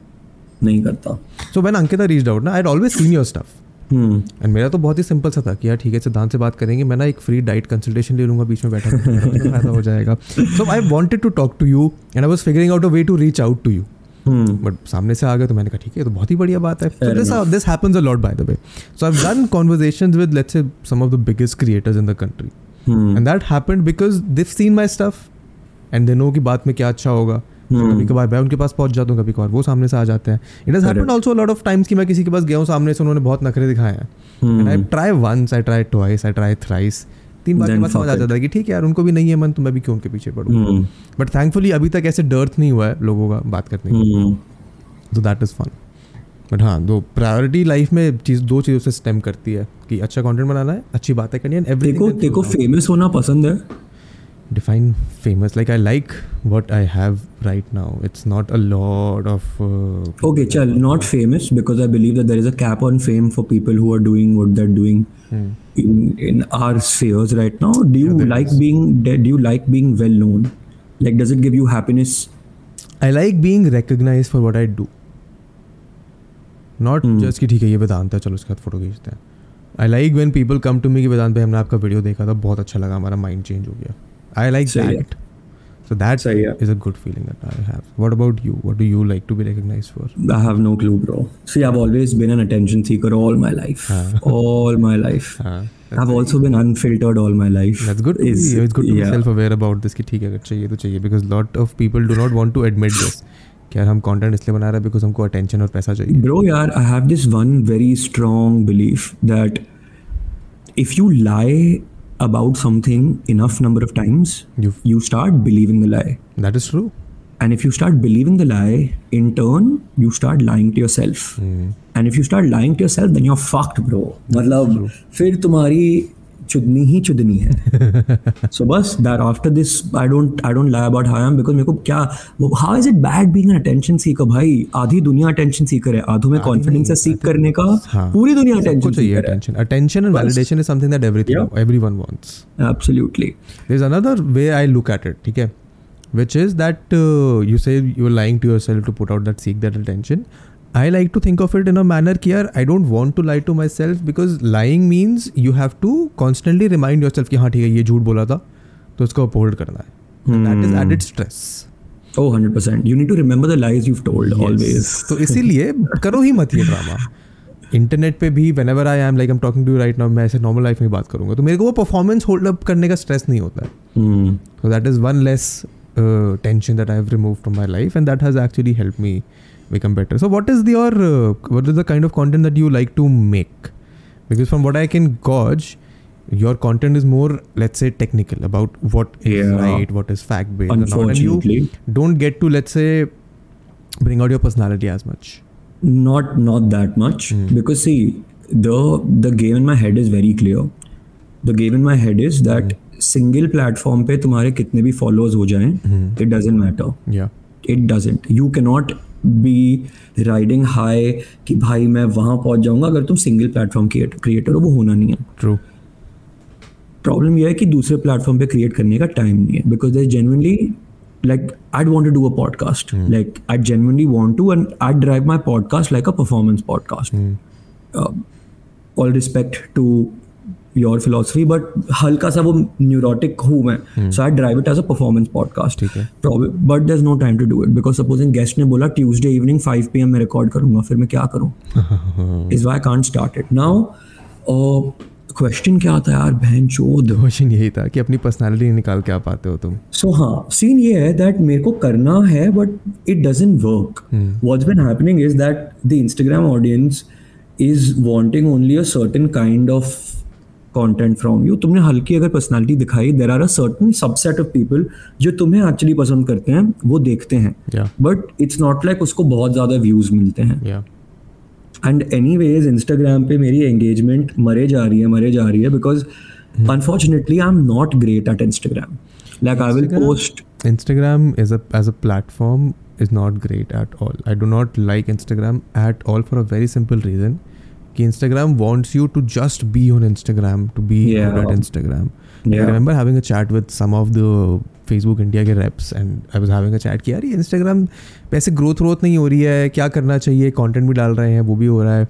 नहीं करता. So when Ankita reached out ना I always seen your stuff Hmm. And मेरा तो बहुत ही सिंपल सा था कि यार ठीक है सिद्धांत से बात करेंगे। मैं ना एक फ्री डाइट कंसल्टेशन ले लूँगा बीच में बैठा तो फ़ायदा हो जाएगा। So I wanted to talk to you and I was figuring out a way to reach out to you but सामने से आ गए तो मैंने कहा ठीक है तो बहुत ही बढ़िया बात है। This this happens a lot by the way so I done conversation with let's say some of the biggest creators in the country and that happened because this seen my stuff and they know की बात में क्या अच्छा होगा। कभी कभार मैं उनके पास पहुँच जाता हूँ कभी कभार वो सामने से आ जाते हैं। It has happened also lot of times कि मैं किसी के पास गया हूँ सामने से उन्होंने बहुत नखरे दिखाए हैं। And I try once I try twice I try thrice तीन बार के बाद समझ आ जाता है कि ठीक है यार उनको भी नहीं है मन तो मैं भी क्यों उनके पीछे पड़ूँ? हम्म। बट थैंकफुली अभी तक ऐसे डर्थ नहीं हुआ है लोगों का बात करने का हम्म। तो दैट इज़ फन बट हाँ दो प्रायोरिटी लाइफ में चीज़ दो चीज़ों से स्टेम करती है कि अच्छा कंटेंट बनाना है अच्छी बातें करनी है देखो देखो फ़ेमस होना पसंद है। Define famous like i like what i have right now it's not a lot of uh, Okay, chal, not famous because I believe that there is a cap on fame for people who are doing what they're doing hmm. in in our spheres right now. Do you there like is. being do you like being well known? Like, does it give you happiness? i like being recognized for what i do not Hmm. just कि ठीक है ये वेदांत है चलो उसके साथ photo खींचते हैं I like when people come to me कि वेदांत भाई हमने आपका वीडियो देखा था बहुत अच्छा लगा हमारा माइंड चेंज हो गया आई लाइक सही है। दैट सो दैट सही है। Is a good feeling that I have what about you what do you like to be recognised for I have no clue, bro. See, I've always been an attention seeker all my life. all my life. हाँ I've also been unfiltered all my life. That's good. To Is- be, it's good to be yeah. self-aware about this कि ठीक है अगर चाहिए तो चाहिए because lot of people do not want to admit this कि यार हम कंटेंट इसलिए बना रहे हैं because हमको अटेंशन और पैसा चाहिए Bro, yeah, I have this one very strong belief that if you lie about something enough number of times, You you start believing the lie. that is true. And if you start believing the lie, in turn, you start lying to yourself. And if you start lying to yourself, then you're fucked, bro. मतलब फिर तुम्हारी चुदनी ही चुदनी है। So बस that after this I don't I don't lie about high am because मेरे को क्या how is it bad being an attention seeker भाई? आधी दुनिया अटेंशन सीकर है। आधो में कॉन्फिडेंस है सीक करने का पूरी दुनिया attention seeker attention attention and validation is something that everything everyone wants absolutely there is another way I look at it ठीक है? Which is that you say you are lying to yourself to put out that seek that attention I like to think of it in a manner कि यार I don't want to lie to my self because lying means you have to constantly remind your self कि हाँ ठीक है ये झूठ बोला था तो उसको अपहोल्ड करना है तो इसीलिए करो ही मत ये ड्रामा इंटरनेट पे भी whenever I am like am talking to right now मैं ऐसे नॉर्मल लाइफ में बात करूँगा। तो मेरे को वो परफॉर्मेंस होल्ड अप करने का स्ट्रेस नहीं होता है। तो that is one less tension that I have remove from my life and that has actually help me become better. So what is your uh, what is the kind of content that you like to make? Because from what I can gauge, your content is more let's say technical about what is Yeah. right, what is fact based, and all, and Unfortunately, you don't get to let's say bring out your personality as much. not not that much Hmm. because see the the game in my head is very clear. The game in my head is that Hmm. Single platform पे तुम्हारे कितने भी followers हो जाएं Hmm. It doesn't matter Yeah. It doesn't you cannot be riding high कि भाई मैं वहाँ पहुँच जाऊँगा अगर तुम सिंगल प्लेटफॉर्म क्रिएटर हो वो होना नहीं है। ट्रू प्रॉब्लम यह है कि दूसरे प्लेटफॉर्म पे क्रिएट करने का टाइम नहीं है because they genuinely like I'd want to do a podcast like I genuinely want to and I drive my podcast like a performance podcast all respect to your philosophy but हल्का सा वो neurotic हूँ मैं। So I drive it as a performance podcast but there no time to do it because supposing guest ने बोला Tuesday evening five P M में record करूँगा फिर मैं क्या करूँ? Is why can't start it now question क्या था यार बहन चोद? क्वेश्चन यही था कि अपनी पर्सनैलिटी निकाल के आ पाते हो तुम। सो हाँ सीन ये है दैट मेरे को करना है but it doesn't work what been happening is that the Instagram audience is wanting only a certain kind of content from you तुमने हल्की अगर पर्सनालिटी दिखाई there are a certain subset of people जो तुम्हें एक्चुअली पसंद करते हैं वो देखते हैं। बट इट्स नॉट लाइक उसको बहुत ज़्यादा व्यूज़ मिलते हैं। एंड एनी वेज इंस्टाग्राम पे मेरी एंगेजमेंट मरे जा रही है मरे जा रही है because unfortunately I am not great at Instagram like I will post Instagram is a as a platform is not great at all. I do not like Instagram at all for a very simple reason. कि Instagram wants you to just be on Instagram to be on Instagram I remember having a chat with some of the Facebook India के reps and I was having a chat कि यार ये Instagram पैसे growth growth नहीं हो रही है क्या करना चाहिए कॉन्टेंट भी डाल रहे हैं वो भी हो रहा है।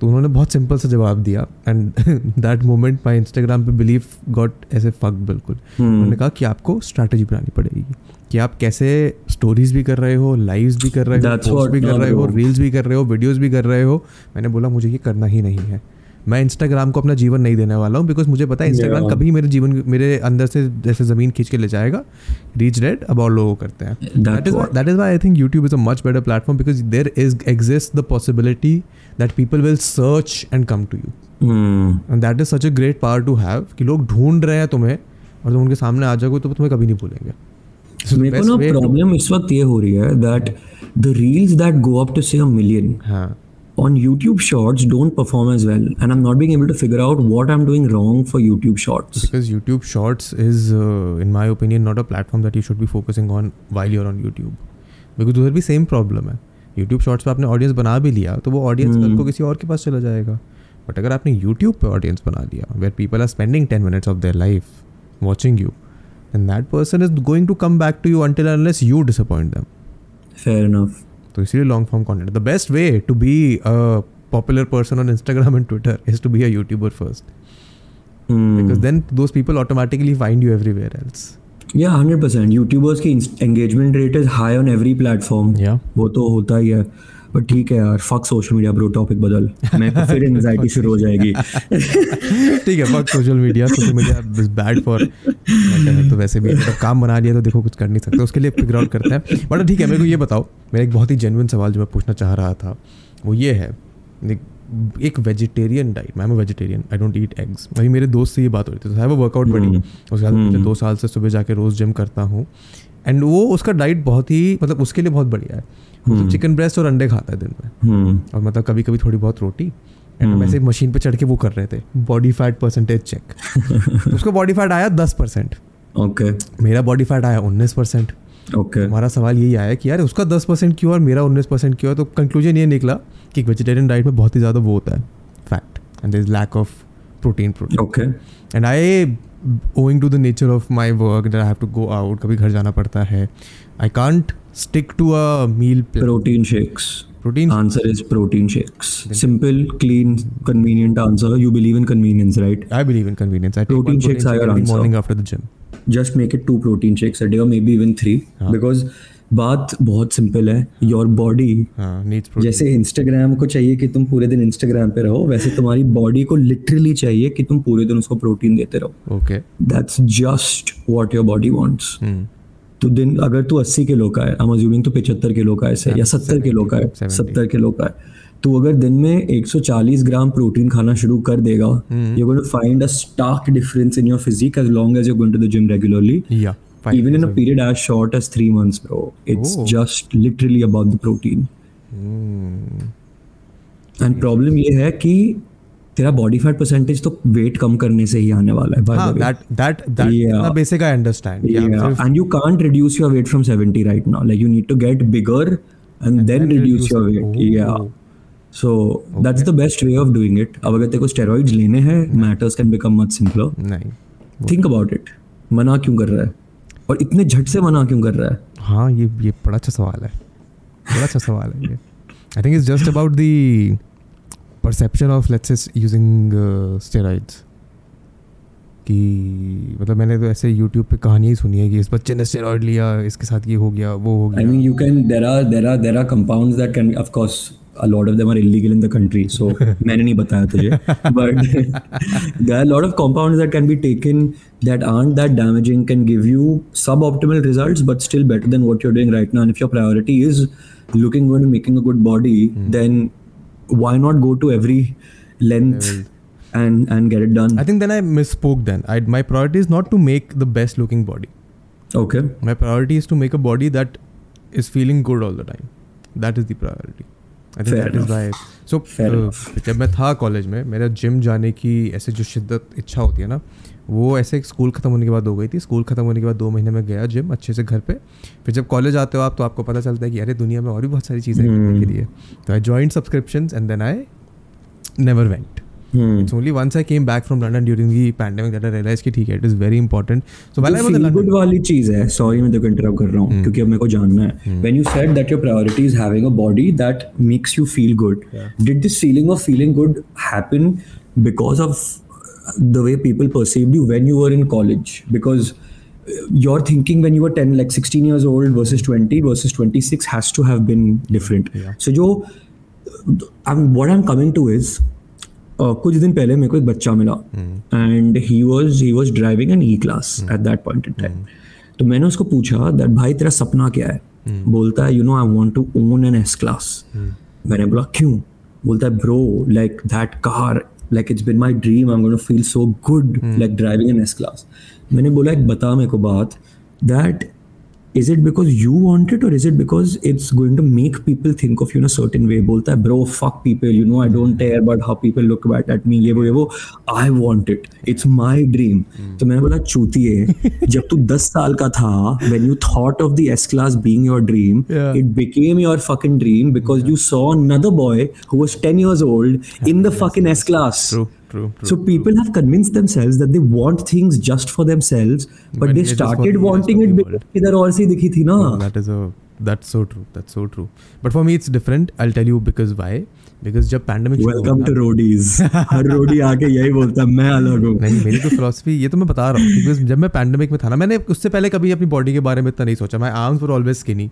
तो उन्होंने बहुत सिंपल सा जवाब दिया and that moment my Instagram पे believe got as a fuck बिल्कुल hmm. उन्होंने कहा कि आपको स्ट्रैटेजी बनानी पड़ेगी। कि आप कैसे स्टोरीज भी कर रहे हो लाइव्स भी कर रहे हो पोस्ट भी कर रहे हो रील्स भी कर रहे हो वीडियोस भी कर रहे हो। मैंने बोला मुझे ये करना ही नहीं है। मैं इंस्टाग्राम को अपना जीवन नहीं देने वाला हूँ बिकॉज़ मुझे पता है इंस्टाग्राम कभी मेरे जीवन मेरे अंदर से जैसे ज़मीन खींच के ले जाएगा रीच डेड अब और लोगों करते हैं। That is that I think YouTube is a much better platform because there is exist the possibility that people will search and come to you and that is such a great power to have कि लोग ढूंढ रहे हैं तुम्हें और तुम उनके सामने आ जाओगे तो तुम्हें कभी नहीं भूलेंगे। मेरे को ना प्रॉब्लम इस वक्त ये हो रही है that the reels that go up to say a million हाँ on YouTube Shorts don't perform as well, and I'm not being able to figure out what I'm doing wrong for YouTube Shorts. because YouTube Shorts is uh, in my opinion not a platform that you should be focusing on while you're on YouTube because उधर भी same problem है YouTube Shorts पे आपने audience बना भी लिया तो वो ऑडियंस कल को किसी और के पास चला जाएगा बट अगर आपने YouTube पे ऑडियंस बना लिया where people are spending ten minutes of their life watching you and that person is going to come back to you until unless you disappoint them Fair enough. तो इसीलिए long form content the best way to be a popular person on Instagram and Twitter is to be a YouTuber first. Because then those people automatically find you everywhere else Yeah, hundred percent. YouTubers की engagement rate is high on every platform. या वो तो होता ही है but ठीक है यार fuck social media bro topic बदल। मैं तो फिर एंजाइटी शुरू हो जाएगी। ठीक है fuck social media social media is bad for तो वैसे भी। मतलब काम बना लिया तो देखो कुछ कर नहीं सकते उसके लिए फिगर आउट करते हैं। बट ठीक है मेरे को ये बताओ मेरा एक बहुत ही जेन्युइन सवाल जो मैं पूछना चाह रहा था वो ये है एक- वेजिटेरियन डाइट मैं vegetarian I don't eat eggs वही मेरे दोस्त से ये बात हो रही थी तो वो वर्कआउट बड़ी उसके बाद पिछले दो साल से सुबह जाके रोज़ जिम करता हूँ। एंड वो उसका डाइट बहुत ही मतलब उसके लिए बहुत बढ़िया है। वो चिकन ब्रेस्ट और अंडे खाता है दिन में। हम्म। और मतलब कभी कभी थोड़ी बहुत रोटी। एंड हम ऐसे मशीन पे चढ़ के वो कर रहे थे। बॉडी फैट परसेंटेज चेक उसका बॉडी फैट आया दस परसेंट। ओके मेरा बॉडी फैट आया उन्नीस परसेंट। ओके हमारा सवाल यही आया कि यार उसका दस परसेंट क्यों और मेरा उन्नीस परसेंट क्यों? है तो कंक्लूजन ये निकला कि वेजिटेरियन डाइट में बहुत ही ज़्यादा वो होता है fat and is lack of protein protein okay and I owing to the nature of my work that I have to go out कभी घर जाना पड़ता है I can't stick to a meal protein shakes protein answer is protein shakes simple clean convenient answer you believe in convenience right I believe in convenience. I take Protein shakes your shake every answer. morning after the gym. just make it two protein shakes a day or maybe even three because बात बहुत simple है your body हाँ जैसे Instagram को चाहिए कि तुम पूरे दिन इंस्टाग्राम पे रहो वैसे तुम्हारी बॉडी को लिटरली चाहिए कि तुम पूरे दिन उसको प्रोटीन देते रहो okay that's just what your body wants hmm तो दिन अगर तू 80 किलो का है आई एम अज्यूमिंग तो 75 किलो का है ऐसे या 70 किलो का है 70. 70 किलो का है। तो अगर दिन में 140 ग्राम प्रोटीन खाना शुरू कर देगा you going to find a stark difference in your physique as long as you going to the gym regularly या even in a period as short as 3 months bro. It's Oh. just literally about the protein. And problem ये है कि तेरा body fat percentage तो weight कम करने से ही आने वाला है and you can't reduce your weight from seventy right now like you need to get bigger and then reduce your weight या so that's the best way of doing it अब अगर तेरे को स्टेरॉइड्स लेने हैं matters can become much simpler नहीं. Think about it मना क्यों कर रहा है? और इतने झट से मना क्यों कर रहा है? हाँ ये ये बड़ा अच्छा सवाल है। बड़ा अच्छा सवाल है ये। I think it's just about the perception of let's using steroids कि मतलब मैंने तो ऐसे यूट्यूब पे कहानी ही सुनी है कि इस बच्चे ने स्टेरॉयड लिया इसके साथ ये हो गया वो हो गया I mean you can there are there are there are compound that can of course a lot of them are illegal in the country so मैंने नहीं बताया तुझे but there are lot of compound that can be taken that art that damaging can give you suboptimal result but still better then what you're doing right now if your priority is looking good making a good body then why not go to every length and and get it done? I think then I misspoke then I, my priority is not to make the best looking body Okay. my priority is to make a body that is feeling good all the time that is the priority i think Fair that is enough. why so Fair uh, enough. जब मैं था college में मेरा gym जाने की ऐसे जो शिद्दत इच्छा होती है ना वो ऐसे स्कूल ख़त्म होने के बाद हो गई थी स्कूल ख़त्म होने के बाद दो महीने में गया जिम अच्छे से घर पे फिर जब कॉलेज आते हो आप तो आपको पता चलता है कि अरे दुनिया में और भी बहुत सारी चीज़ें हैं करने के लिए तो I joined subscription and then I never went Hmm. It's only once I came back from London during the pandemic that I realized कि ठीक है it is very important. So while I was in London, good वाली चीज़ है sorry मैं तेरे को interrupt कर रहा हूँ क्योंकि अब मेरे को जानना है when you said that your priority is having a body that makes you feel good yeah. did this feeling of feeling good happen because of the way people perceived you when you were in college because uh, your thinking when you were 10 like 16 years old versus 20 versus 26 has to have been different so जो I'm, what I'm coming to is uh, कुछ दिन पहले मेरे को एक बच्चा मिला and he was he was driving an E class at that point in time तो मैंने उसको पूछा दैट भाई तेरा सपना क्या है बोलता है you know I want to own an S class मैंने बोला क्यों बोलता है bro like that car like it's been my dream I am gonna feel so good like driving an S class मैंने बोला एक बता मेरे को बात that is it because you want it or is it because it's going to make people think of you in a certain way बोलता है bro fuck people you know I don't care about how people look back at me ये वो ये वो I want it it's my dream तो मैंने बोला चूतिए जब तू 10 साल का था when you thought of the S class being your dream Yeah. it became your fucking dream because you saw another boy who was 10 years old in the fucking S class true, True, true. so people have convinced themselves that they want things just for themselves, but When they started wanting it because. इधर और सी दिखी थी ना that is a that's so true that's so true but for me it's different i'll tell you because why because जब pandemic हुआ टू Roadies हर Roadie आके यही बोलता है मैं अलग हूँ नहीं मेरी तो फिलोसफी ये तो मैं बता रहा हूँ बिकॉज़ जब मैं पैंडमिक में था ना मैंने उससे पहले कभी अपनी बॉडी के बारे में इतना नहीं सोचा my arms were always skinny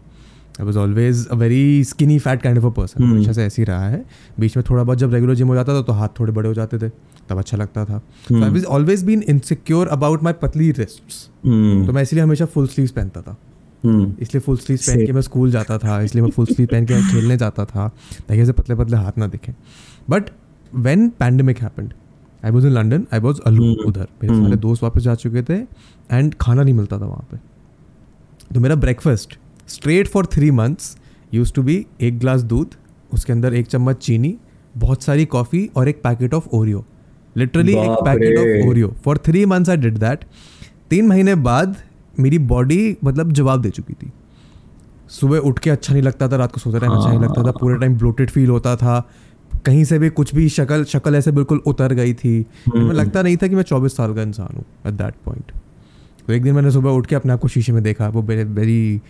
I was always a very skinny fat kind of a person हमेशा से ऐसे ही रहा है। बीच में थोड़ा बहुत जब रेगुलर जिम हो जाता था तो हाथ थोड़े बड़े हो जाते थे तब अच्छा लगता था। I was always been insecure about my पतली रिस्ट्स तो मैं इसलिए हमेशा फुल स्लीव्स पहनता था। इसलिए फुल स्लीव पहन के मैं स्कूल जाता था इसलिए मैं फुल स्लीव पहन के मैं खेलने जाता था ताकि ऐसे पतले पतले हाथ ना दिखे। But when pandemic happened I was in London I was alone उधर। मेरे सारे दोस्त वापस जा चुके थे एंड खाना नहीं मिलता था वहाँ पे। तो मेरा breakfast straight for three months use to be एक ग्लास दूध उसके अंदर एक चम्मच चीनी बहुत सारी कॉफ़ी और एक पैकेट ऑफ़ ओरियो लिटरली एक packet of Oreo for three months I did that तीन महीने बाद मेरी बॉडी मतलब जवाब दे चुकी थी। सुबह उठ के अच्छा नहीं लगता था रात को सोते टाइम अच्छा नहीं लगता था पूरे टाइम ब्लोटेड फील होता था। कहीं से भी कुछ भी शक्ल शक्ल ऐसे बिल्कुल उतर गई थी। मैं लगता नहीं था कि मैं चौबीस साल का इंसान हूँ एट दैट पॉइंट तो एक दिन मैंने सुबह उठ के अपने आप को शीशे में देखा वो वेरी वेरी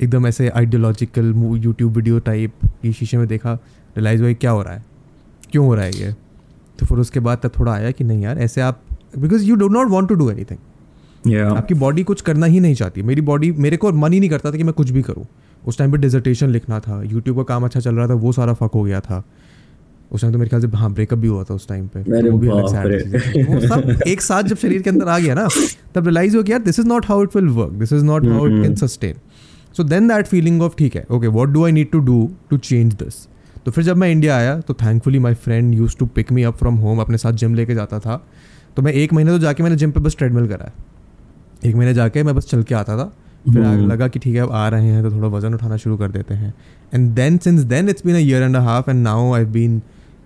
एकदम ऐसे आइडियोलॉजिकल यूट्यूब वीडियो टाइप की शीशे में देखा रिलाइज हुआ ये क्या हो रहा है? क्यों हो रहा है ये? तो फिर उसके बाद तब थोड़ा आया कि नहीं यार ऐसे आप because you do not want to do anything. आपकी बॉडी कुछ करना ही नहीं चाहती। मेरी बॉडी मेरे को मन ही नहीं करता था कि मैं कुछ भी करूँ। उस टाइम पे डिजर्टेशन लिखना था यूट्यूब का काम अच्छा चल रहा था वो सारा फक हो गया था। उस टाइम तो मेरे ख्याल से हाँ ब्रेकअप भी हुआ था उस टाइम पे। तो वो भी अलग। वो सब एक साथ जब शरीर के अंदर आ गया ना तब रियलाइज़ हो गया this is not how it will work this is not how it can sustain so then that feeling of ठीक है okay what do I need to do to change this तो फिर जब मैं इंडिया आया तो thankfully my friend use to pick me up from home अपने साथ जिम लेके जाता था। तो मैं एक महीने तो जाके मैंने जिम पे बस ट्रेडमिल करा है। एक महीने जाके मैं बस चल के आता था। फिर हम्म। लगा कि ठीक है अब आ रहे हैं तो थोड़ा वज़न उठाना शुरू कर देते हैं। And then since then it's been a year and a half and now I been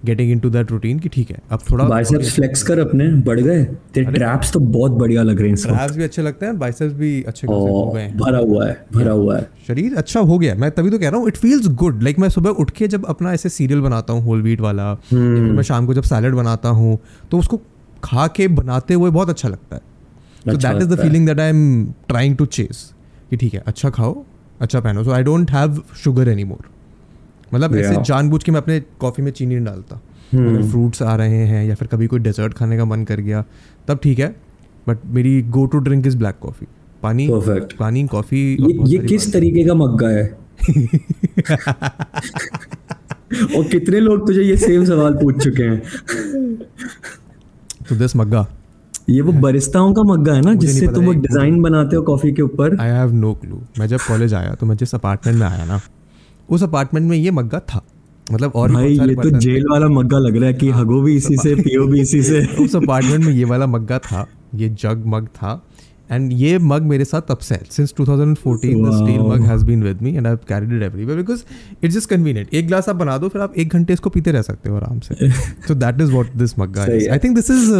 getting into that routine कि ठीक है अब थोड़ा बाइसेप्स फ्लेक्स कर अपने बढ़ गए। तेरे ट्रैप्स तो बहुत बढ़िया लग रहे हैं ट्रैप्स भी अच्छे लगते हैं बाइसेप्स भी अच्छे हो गए हैं। भरा हुआ है भरा हुआ है। शरीर अच्छा हो गया मैं तभी तो कह रहा हूँ इट फील्स गुड लाइक मैं सुबह उठ के जब अपना ऐसे सीरियल बनाता हूँ होल व्हीट वाला या मैं शाम को जब सैलड बनाता हूँ तो उसको खा के बनाते हुए बहुत अच्छा लगता है। तो अच्छा that is the feeling that I am trying to chase कि ठीक है अच्छा खाओ अच्छा पहनो। So I don't have sugar any more मतलब ऐसे. जानबूझ के मैं अपने कॉफ़ी में चीनी नहीं डालता। हम्म। अगर फ्रूट्स आ रहे हैं या फिर कभी कोई डेजर्ट खाने का मन कर गया तब ठीक है बट मेरी go to drink is black coffee पानी Perfect. पानी कॉफ़ी ये ये किस तरीके का मग्गा है? और कितने लोग तुझे ये सेम सवाल पूछ चुके हैं? तो दिस मग्गा। ये वो बरिस्ताओं का मग्गा है ना जिससे तुम वो डिज़ाइन बनाते हो कॉफ़ी के ऊपर? आई हैव नो क्लू मैं जब कॉलेज आया तो मैं जिस अपार्टमेंट में आया ना उस अपार्टमेंट में ये मग्गा था। मतलब और भाई ये तो जेल वाला मग्गा लग रहा है कि हगो भी इसी से पियो भी इसी से। उस अपार्टमेंट में ये वाला मग्गा था ये जग मग था। एंड ये मग मेरे साथ तब से since 2014 the steel mug has been with me and I have carried it everywhere because it's just convenient एक ग्लास आप बना दो फिर आप एक घंटे इसको पीते रह सकते हो आराम से। So that is what this मग्गा is I think this is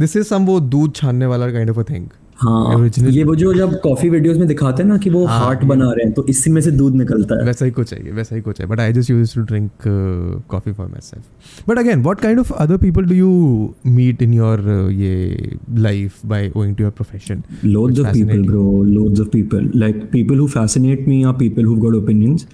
this is some वो दूध छानने वाला काइंड ऑफ़ अ थिंग हाँ, ये वो जो जब कॉफ़ी वीडियोस में दिखाते हैं ना कि वो हाँ, हार्ट बना रहे हैं तो इसी में से दूध निकलता है। वैसा ही कुछ है वैसा ही कुछ है। But I just use to drink coffee for myself but again what kind of other people do you meet in your ये life by going to your profession loads of people bro loads of people like people who fascinate me are people who got opinions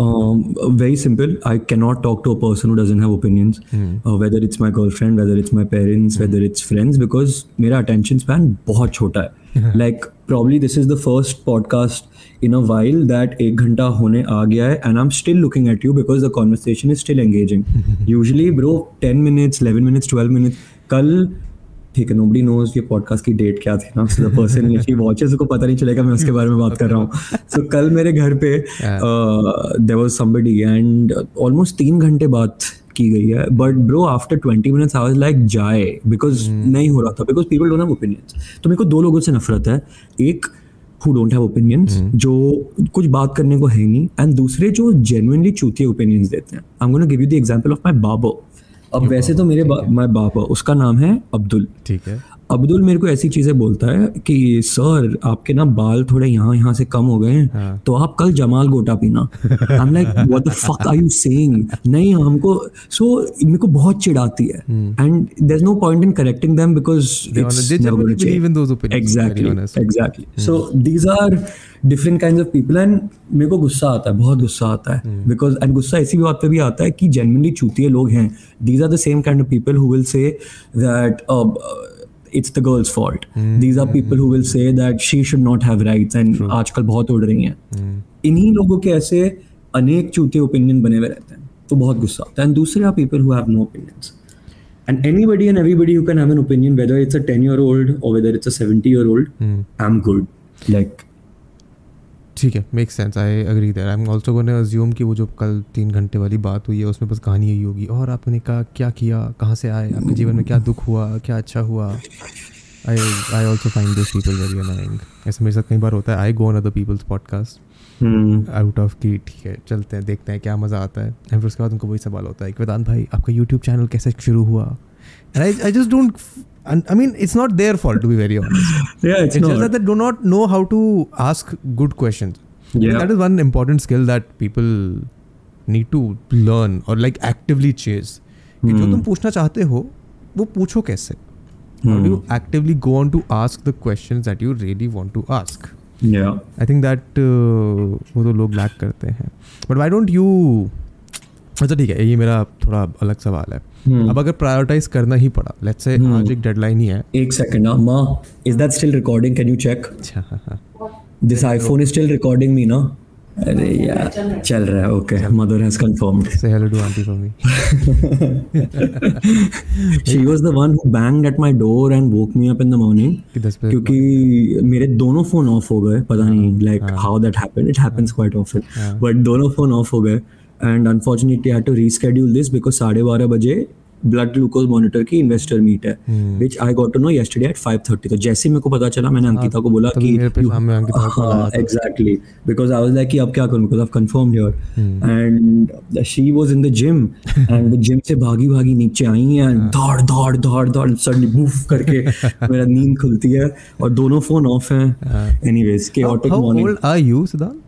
very simple I can not talk to a person who have opinions whether it's my girlfriend whether it's my parents whether it's friends because मेरा attention span बहुत छोटा घंटा है। Like probably this is the first podcast in a while that एक घंटा होने आ गया है and I am still looking at you because the conversation is still engaging usually bro ten minutes eleven minutes twelve minutes कल ठीक है no नोज़ ये पॉडकास्ट की डेट क्या थी ना सो द पर्सन वॉचेस को पता नहीं चलेगा मैं उसके बारे में बात कर रहा हूँ। सो कल मेरे घर पे there was somebody and almost तीन घंटे बाद की गई है. But bro after twenty minutes hours like जाए. बिकॉज़ नहीं हो रहा था. Because people don't have opinions तो मेरे को दो लोगों से नफरत है. एक हु डोंट हैव ओपिनियंस जो कुछ बात करने को है नहीं. एंड दूसरे जो जेनुअनली चूती ओपिनियंस देते हैं. I am gonna give you the example of my बाबो अब वैसे तो मेरे माय बाबा उसका नाम है अब्दुल. ठीक है. अब्दुल मेरे को ऐसी चीज़ें बोलता है कि सर आपके ना बाल थोड़े यहाँ यहाँ से कम हो गए हैं हाँ। तो आप कल जमाल गोटा पीना। I am like what the fuck are you saying नहीं हमको सो so, मेरे को बहुत चिढ़ाती है। And there is no point in correcting them because exactly exactly so these are different kind of people and मेरे को गुस्सा आता है बहुत गुस्सा आता है। बिकॉज़ एंड गुस्सा ऐसी बात पे भी आता है कि जेनवनली चूतिए लोग हैं। These are the same kind of people who will say that it's the girl's fault these are people who will say that she should not have rights and आजकल बहुत उड़ रही हैं। hmm. इन्हीं लोगों के ऐसे अनेक चूते ओपिनियन बने हुए रहते हैं। तो बहुत गुस्सा होता है। एंड दूसरे are people who have no opinions and any and everybody you can have an opinion whether it's a ten year old और whether it's a seventy year old I am good like ठीक है make sense I agree there I am also gonna assume कि वो जो कल तीन घंटे वाली बात हुई है उसमें बस कहानी यही होगी। और आपने कहा क्या किया? कहाँ से आए? आपके जीवन में क्या दुख हुआ? क्या अच्छा हुआ? I I also find this people very annoying ऐसे मेरे साथ कई बार होता है। I go on other people's podcast out of की ठीक है चलते हैं देखते हैं क्या मज़ा आता है। एंड फिर उसके बाद उनको वही सवाल होता है कि वेदांत भाई आपका यूट्यूब चैनल कैसे शुरू हुआ? I just don't I mean it's not their fault to be very honest yeah it's, it's not. just that they do not know how to ask good questions I Yeah. that is one important skill that people need to learn or like actively chase कि जो तुम पूछना चाहते हो वो पूछो कैसे how do you actively go on to ask the questions that you really want to ask yeah I think that uh, वो तो लोग लैक करते हैं but why don't you अच्छा ठीक है ये मेरा थोड़ा अलग सवाल है। हम्म। अब अगर प्रायोरिटाइज करना ही पड़ा लेट्स से हम्म। आज एक डेडलाइन ही है। एक सेकंड हाँ माँ is that still recording can you check अच्छा हाँ हाँ। This iPhone is still recording me ना? अरे यार चल रहा है। Okay mother has confirmed say hello to aunty for me she was the one who banged at my door and woke me up in the morning. कि दस बजे क्योंकि मेरे दोनों फ़ोन ऑफ़ हो गए पता नहीं like how that happened it happens quite often but दोनों फ़ोन ऑफ़ हो गए। And unfortunately had to reschedule this because साढ़े बारह बजे ब्लड ग्लूकोज मॉनिटर की इन्वेस्टर मीट है which I got to know yesterday at five thirty तो जैसे मेरे को पता चला मैंने अंकिता को बोला कि का। Exactly because I was like कि अब क्या करूँ? Because I confirmed your and she was in the gym and वो जिम से भागी भागी नीचे आई हैं दौड़ दौड़ दौड़ दौड़ सडनली बूफ करके मेरा नींद खुलती है और दोनों फ़ोन ऑफ़ हैं। Anyways chaotic How morning old are you, Siddhant?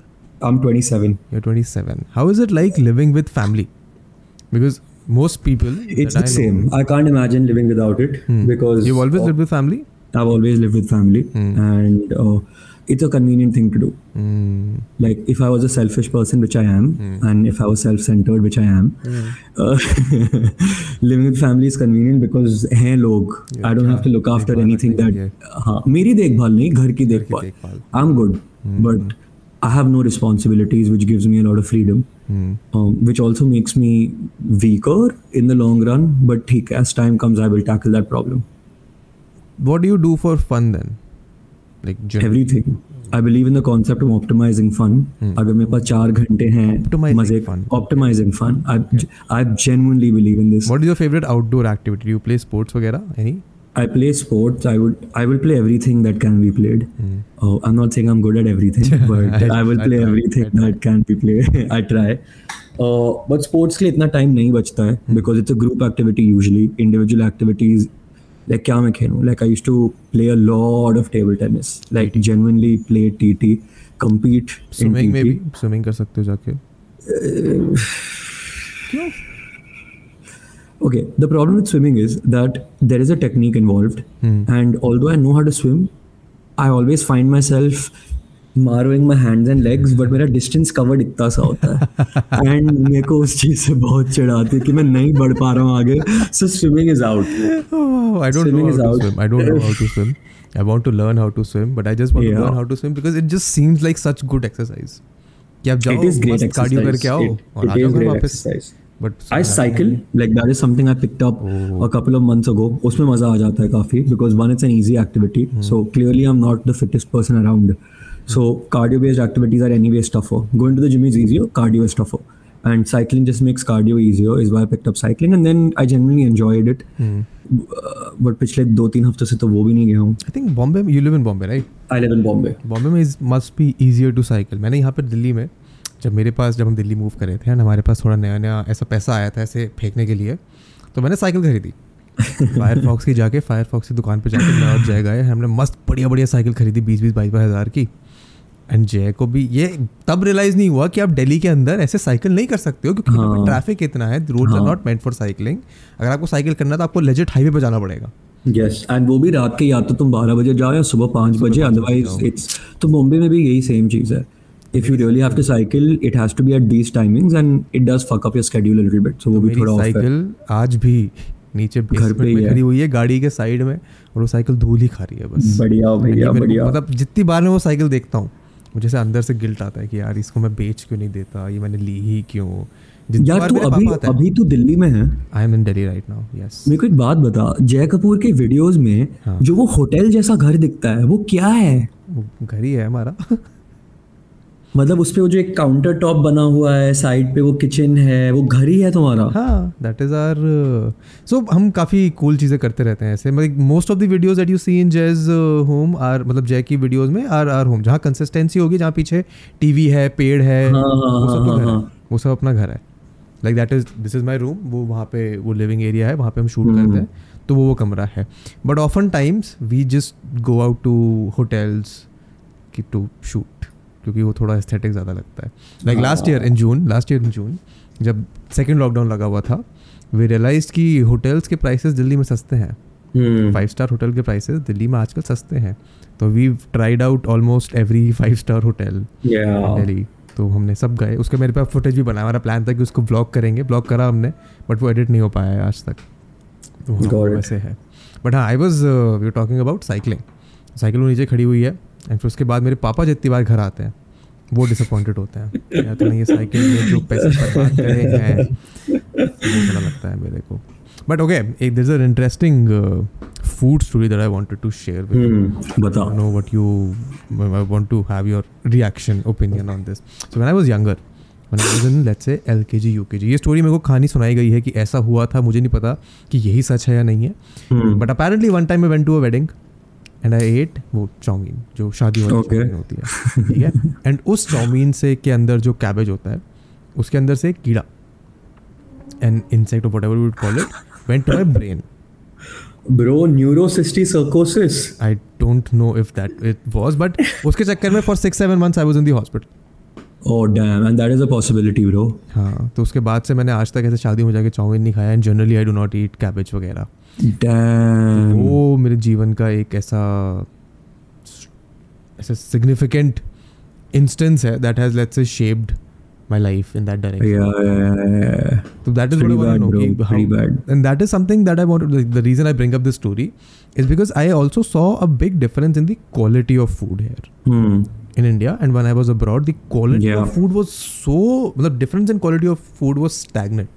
i'm 27 You're 27. How is it like living with family? Because most people. it's that the I know- same i can't imagine living without it because You've always of- lived with family? i've always lived with family and uh, it's a convenient thing to do Hmm. like if i was a selfish person which i am and if i was self-centered which i am uh, living with family is convenient because हैं लोग i don't have to look after देखभाल anything रखने that के हाँ मेरी देखभाल नहीं घर की देखभाल देखभाल। i'm good but i have no responsibilities which gives me a lot of freedom Hmm. um, which also makes me weaker in the long run but ठीक है, as time comes i will tackle that problem What do you do for fun then? Like gym. everything I believe in the concept of optimizing fun. अगर मेरे पास चार घंटे हैं Optimizing मजे fun. optimizing fun. I I genuinely believe in this. What is your favorite outdoor activity? Do you play sports वगैरह? Any? I play sports. I would I will play everything that can be played. Mm. Oh, I'm not saying I'm good at everything, but I, I, will I play try, everything I that can be played. I try. Uh, but sports के लिए इतना time नहीं बचता है because it's a group activity usually. Individual activities like क्या मैं खेलूँ? Like I used to play a lot of table tennis. Like TT. genuinely play TT, compete in Swimming. में भी swimming कर सकते हो जाके. Okay, the problem with swimming is that there is a technique involved, and although I know how to swim, I always find myself marrowing my hands and legs, but मेरा distance covered इतना सा होता है and मेरे को उस चीज़ से बहुत चिढ़ाती है कि मैं नहीं बढ़ पा रहा हूँ आगे so swimming is out Oh, I don't Swimming know is how to out. swim. I don't know how to swim. I want to learn how to swim, but I just want to Yeah. learn how to swim because it just seems like such good exercise. कि आप जाओ it is great मस्त cardio exercise करके आओ it, और it आ जाओ is घर great वापस. But I cycle like that is something I picked up a couple of months ago उसमें मज़ा आ जाता है काफ़ी because one it's an easy activity so clearly I am not the fittest person around so cardio based activities are any stuff हो going to the gym is easy cardio based stuff हो and cycling just makes cardio easy is why picked up cycling and then I generally enjoyed it but पिछले दो तीन हफ़्ते से तो वो भी नहीं गया हूँ। I think Bombay you live in Bombay right I live in Bombay Bombay में is must be easier to cycle मैंने यहाँ पर दिल्ली में जब मेरे पास जब हम दिल्ली मूव करे थे एंड हमारे पास थोड़ा नया नया ऐसा पैसा आया था ऐसे फेंकने के लिए तो मैंने साइकिल खरीदी। फायर फायरफॉक्स की जाके फायरफॉक्स की दुकान पे जाके मैं और जय गए हमने मस्त बढ़िया बढ़िया साइकिल खरीदी बीस बीस बाईस बाईस हज़ार की। एंड जय को भी ये तब रियलाइज़ नहीं हुआ कि आप दिल्ली के अंदर ऐसे साइकिल नहीं कर सकते हो क्योंकि हाँ। ट्रैफ़िक इतना है roads are. Not meant for cycling अगर आपको साइकिल करना है तो आपको लेजिट हाईवे पे जाना पड़ेगा। यस एंड वो भी रात के या तो तुम बारह बजे जाओ या सुबह पाँच बजे अदरवाइज़ इट्स तो मुंबई में भी यही सेम चीज़ है। If you really have to cycle it has to be at these timings and it does fuck up your schedule a little bit so वो भी मेरी थोड़ा off साइकिल आज भी नीचे पे बेसमेंट ही में खड़ी हुई है गाड़ी के साइड में और वो साइकिल धूल ही खा रही है बस। बढ़िया बढ़िया बढ़िया। मतलब जितनी बार मैं वो साइकिल देखता हूँ मुझे से अंदर से गिल्ट आता है कि यार इसको मैं बेच क्यों नहीं देता ये मैंने ली ही क्यों? यार तू अभी अभी तू दिल्ली में है? I am in Delhi right now yes मेरे को एक बात बता जय कपूर के वीडियोस में हाँ। जो वो होटल जैसा घर दिखता है वो क्या है? घर ही है हमारा। मतलब उस पे वो जो एक काउंटर टॉप बना हुआ है साइड पे वो किचन है वो घर ही है तुम्हारा? हाँ दैट इज़ आर सो हम काफ़ी कूल cool चीज़ें करते रहते हैं ऐसे। मतलब most of the videos that you see in Jai's home are मतलब जय की वीडियोज़ में आर आर होम जहाँ कंसिस्टेंसी होगी जहाँ पीछे टीवी है पेड़ है हाँ, हाँ, वो सब तो हाँ, है। हाँ। वो सब अपना घर है। Like that is this is my room वो वहाँ पे वो लिविंग एरिया है वहाँ पे हम शूट हम्म। करते हैं तो वो वो कमरा है। But often times we just go out to hotels की टू शूट क्योंकि वो थोड़ा एस्थेटिक ज़्यादा लगता है। Like last year in June last year in June जब सेकेंड लॉकडाउन लगा हुआ था वी रियलाइज़ कि होटल्स के प्राइसेस दिल्ली में सस्ते हैं। फाइव स्टार होटल के प्राइसेस दिल्ली में आजकल सस्ते हैं। तो we tried out almost every five star hotel Delhi तो हमने सब गए। उसके मेरे पास फुटेज भी बना हमारा प्लान था कि उसको ब्लॉक करेंगे। ब्लॉक करा हमने बट वो एडिट नहीं हो पाया है आज तक। तो हाँ. वैसे है। बट हाँ I was we talking about cycling cycle वो नीचे खड़ी हुई है। एंड फिर उसके बाद मेरे पापा जितनी बार घर आते हैं वो डिसअपॉइंटेड होते हैं या तो ये साइकिल में जो पैसे बर्बाद करे हैं वो बड़ा लगता है मेरे को बट ओके एक this an interesting food story that I wanted to share with you. Hmm, I बताओ know what you. I want to have your reaction, opinion on this. So when I was younger, when I was in let's say LKG, UKG, ये story मेरे को कहानी सुनाई गई है कि ऐसा हुआ था मुझे नहीं पता कि यही सच है या नहीं है but apparently one time I went to a wedding and I ate वो चाउमीन जो शादी वाली Okay. चाउमीन होती है ठीक है? एंड उस चाउमीन से के अंदर जो कैबेज होता है उसके अंदर से कीड़ा an insect whatever would call it went to my brain bro neurocystic I don't know if that it was, but उसके चक्कर में for six seven months I was in the hospital. oh damn and that is a possibility bro. हाँ तो उसके बाद से मैंने आज तक ऐसे शादी में जाके चाउमीन नहीं खाया and generally I do not eat cabbage वगैरह। वो मेरे जीवन का एक ऐसा ऐसा सिग्निफिकेंट इंस्टेंस है that has let's shaped my life in that direction तो that is what I want to and that is something the reason I bring up this is because I also saw a big difference in the quality of food here in India and when I was abroad the quality of food was so मतलब difference in quality of food was stagnate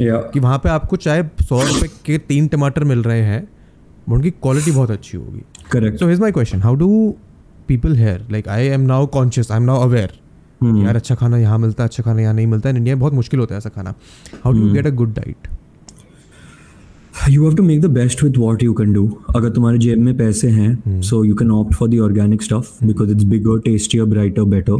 yeah. कि वहाँ पे आपको चाहे सौ रुपए के तीन टमाटर मिल रहे हैं but उनकी क्वालिटी बहुत अच्छी होगी। Correct. So here's my question how do people here like I am now conscious I am now aware. यार अच्छा खाना यहाँ मिलता है अच्छा खाना यहाँ नहीं मिलता है। इंडिया में बहुत मुश्किल होता है ऐसा खाना। How do. Get a good diet you have to make the best with what you can do. अगर तुम्हारे जेब में पैसे हैं so you can opt for the organic stuff because it's bigger tastier brighter better.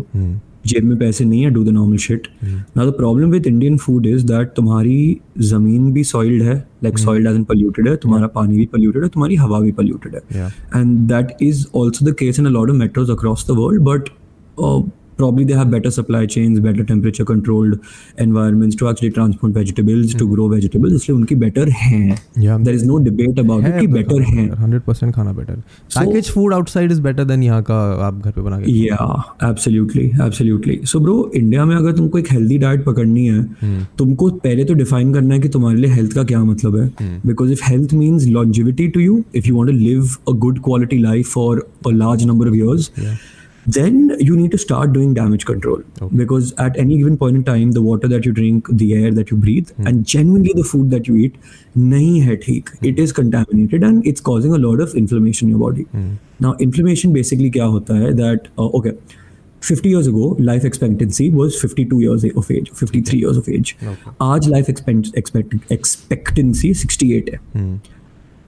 जेब में पैसे नहीं है डू द नॉर्मल शिट ना the problem with Indian food is that तुम्हारी ज़मीन भी सॉइल्ड है like soiled as in polluted है तुम्हारा पानी भी पोल्यूटेड है तुम्हारी हवा भी पोल्यूटेड है. And that is also the case in a lot of metros across the world but probably they have better supply chains better temperature controlled environments to actually transport vegetables to grow vegetables इसलिए उनकी better हैं Yeah. there is no debate about it कि better हैं hundred percent खाना better package food outside is better than यहाँ का आप घर पे बना के yeah absolutely absolutely so bro India में अगर तुमको एक हेल्दी डाइट पकड़नी है तुमको पहले तो डिफाइन करना है कि तुम्हारे लिए हेल्थ का क्या मतलब है because if health means longevity to you if you want to live a good quality life for a large number of years then you need to start doing damage control because at any given point in time the water that you drink the air that you breathe and genuinely the food that you eat nahi hai theek it is contaminated and it's causing a lot of inflammation in your body now inflammation basically kya hota hai that uh, okay 50 years ago life expectancy was 52 years of age 53 years of age आज life expect, expect, expectancy 68 है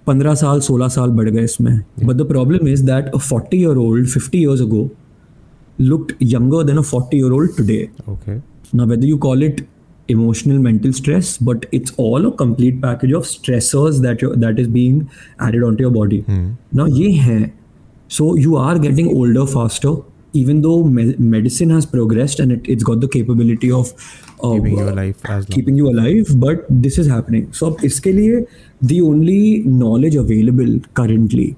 पंद्रह साल सोलह साल बढ़ गए इसमें but the problem is that a forty year old fifty years ago looked younger than a 40 year old today. Okay. Now, whether you call it emotional mental stress but it's all a complete package of stressors that you that is being added onto your body hmm. now ye hai so you are getting older faster even though me- medicine has progressed and it, it's got the capability of uh, keeping you alive as keeping you alive but this is happening so iske liye the only knowledge available currently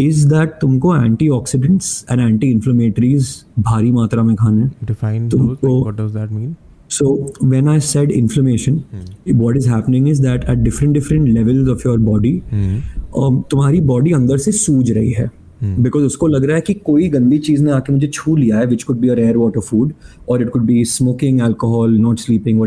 is that तुमको antioxidants and anti-inflammatories भारी मात्रा में खाने हैं define तुमको- what does that mean so when I said inflammation, hmm. what is happening is that at different different levels of your body, hmm. um, तुम्हारी body अंदर से सूज रही है बिकॉज़ उसको लग रहा है कि कोई गंदी चीज़ ने आके मुझे छू लिया है which could be air water food और it could be smoking alcohol not sleeping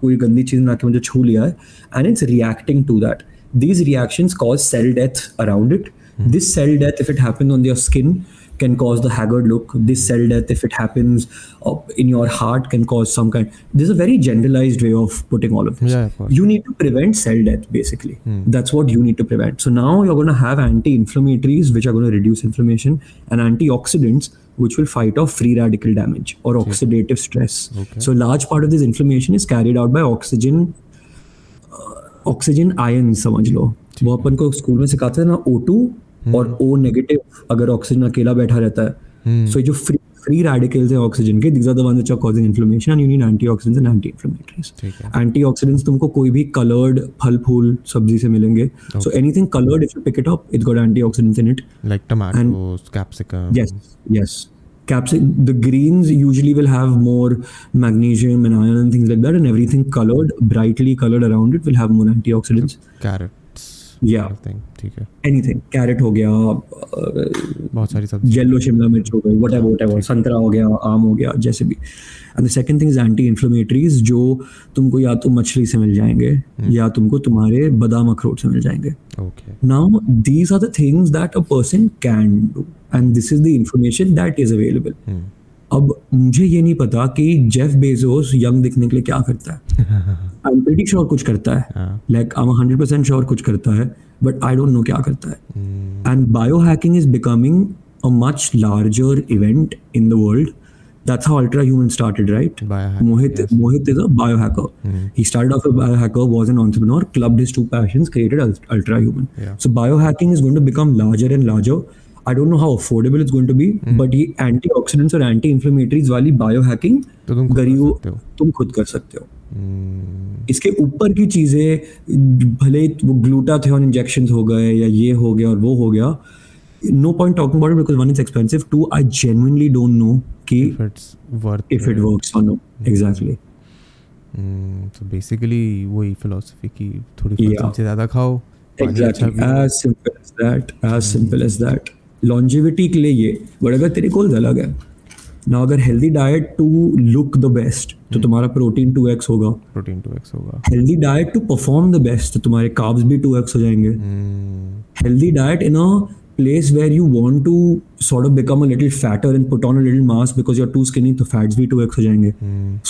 कोई गंदी चीज़ ने आके मुझे छू लिया है and it's reacting to that these reactions cause cell death around it this cell death if it happens on your skin can cause the haggard look this cell death if it happens uh, in your heart can cause some kind there's a very generalized way of putting all of this Yeah, of course. you need to prevent cell death basically that's what you need to prevent so now you're going to have anti-inflammatories which are going to reduce inflammation and antioxidants which will fight off free radical damage or oxidative stress so large part of this inflammation is carried out by oxygen oxygen ion समझ लो वो अपन को school में सिखाते थे ना O2 और O negative अगर oxygen अकेला बैठा रहता है सो जो फ्री फ्री रेडिकल्स है ऑक्सीजन के these are the ones which are causing inflammation and you need antioxidants and anti inflammatories antioxidants तुमको कोई भी कलर्ड फल फूल सब्ज़ी से मिलेंगे. So anything coloured if you pick it up it's got antioxidants in it like tomatoes capsicum yes yes. Capsaicin the greens usually will have more magnesium and iron and things like that and everything colored brightly colored around it will have more antioxidants. Carrots Yeah. ठीक है। Anything. Carrot हो गया uh, बहुत सारी सब्ज़ी yellow शिमला मिर्च हो गई वट एवर वट एवर संतरा हो गया आम हो गया जैसे भी। And the second thing is anti inflammatories जो तुमको या तो मछली से मिल जाएँगे या तुमको तुम्हारे बादाम अखरोट से मिल जाएँगे। These are the things that a person can do and this is the information that is available Hmm. अब मुझे ये नहीं पता कि जेफ बेजोस यंग दिखने के लिए क्या करता है। आई एम प्रीटी श्योर कुछ करता है हाँ like I am hundred percent sure कुछ करता है बट आई डोंट नो क्या करता है and biohacking is becoming a much larger event in the world that's how ultra human started right mohit mohit is a biohacker mm. he started off a biohacker was an entrepreneur clubbed his two passions created ultra human Yeah. so biohacking is going to become larger and larger i don't know how affordable it's going to be mm. but ये antioxidants और anti-inflammatories वाली biohacking तो तुम खुद कर गरीबों इसके ऊपर की चीज़ें भले वो ग्लूटाथियोन इंजेक्शन हो गए या ये हो गया और वो हो गया no point talking about because one is expensive two I genuinely don't know कि इफ़ इट वर्क्स और नो एग्जैक्टली सो बेसिकली वही फिलोसफी की थोड़ी Yeah. सब्ज़ी ज़्यादा खाओ exactly as simple as that as simple as that longevity के लिए ये बट अगर तेरे गोल्स अलग है ना अगर healthy diet to look the best तो तुम्हारा प्रोटीन टू एक्स होगा। प्रोटीन टू एक्स होगा। Healthy diet to perform the best तो तुम्हारे काब्स भी टू एक्स हो जाएँगे। Healthy diet in a place where you want to sort of become a little fatter and put on a little mass because you're too skinny तो fats भी 2x हो जाएँगे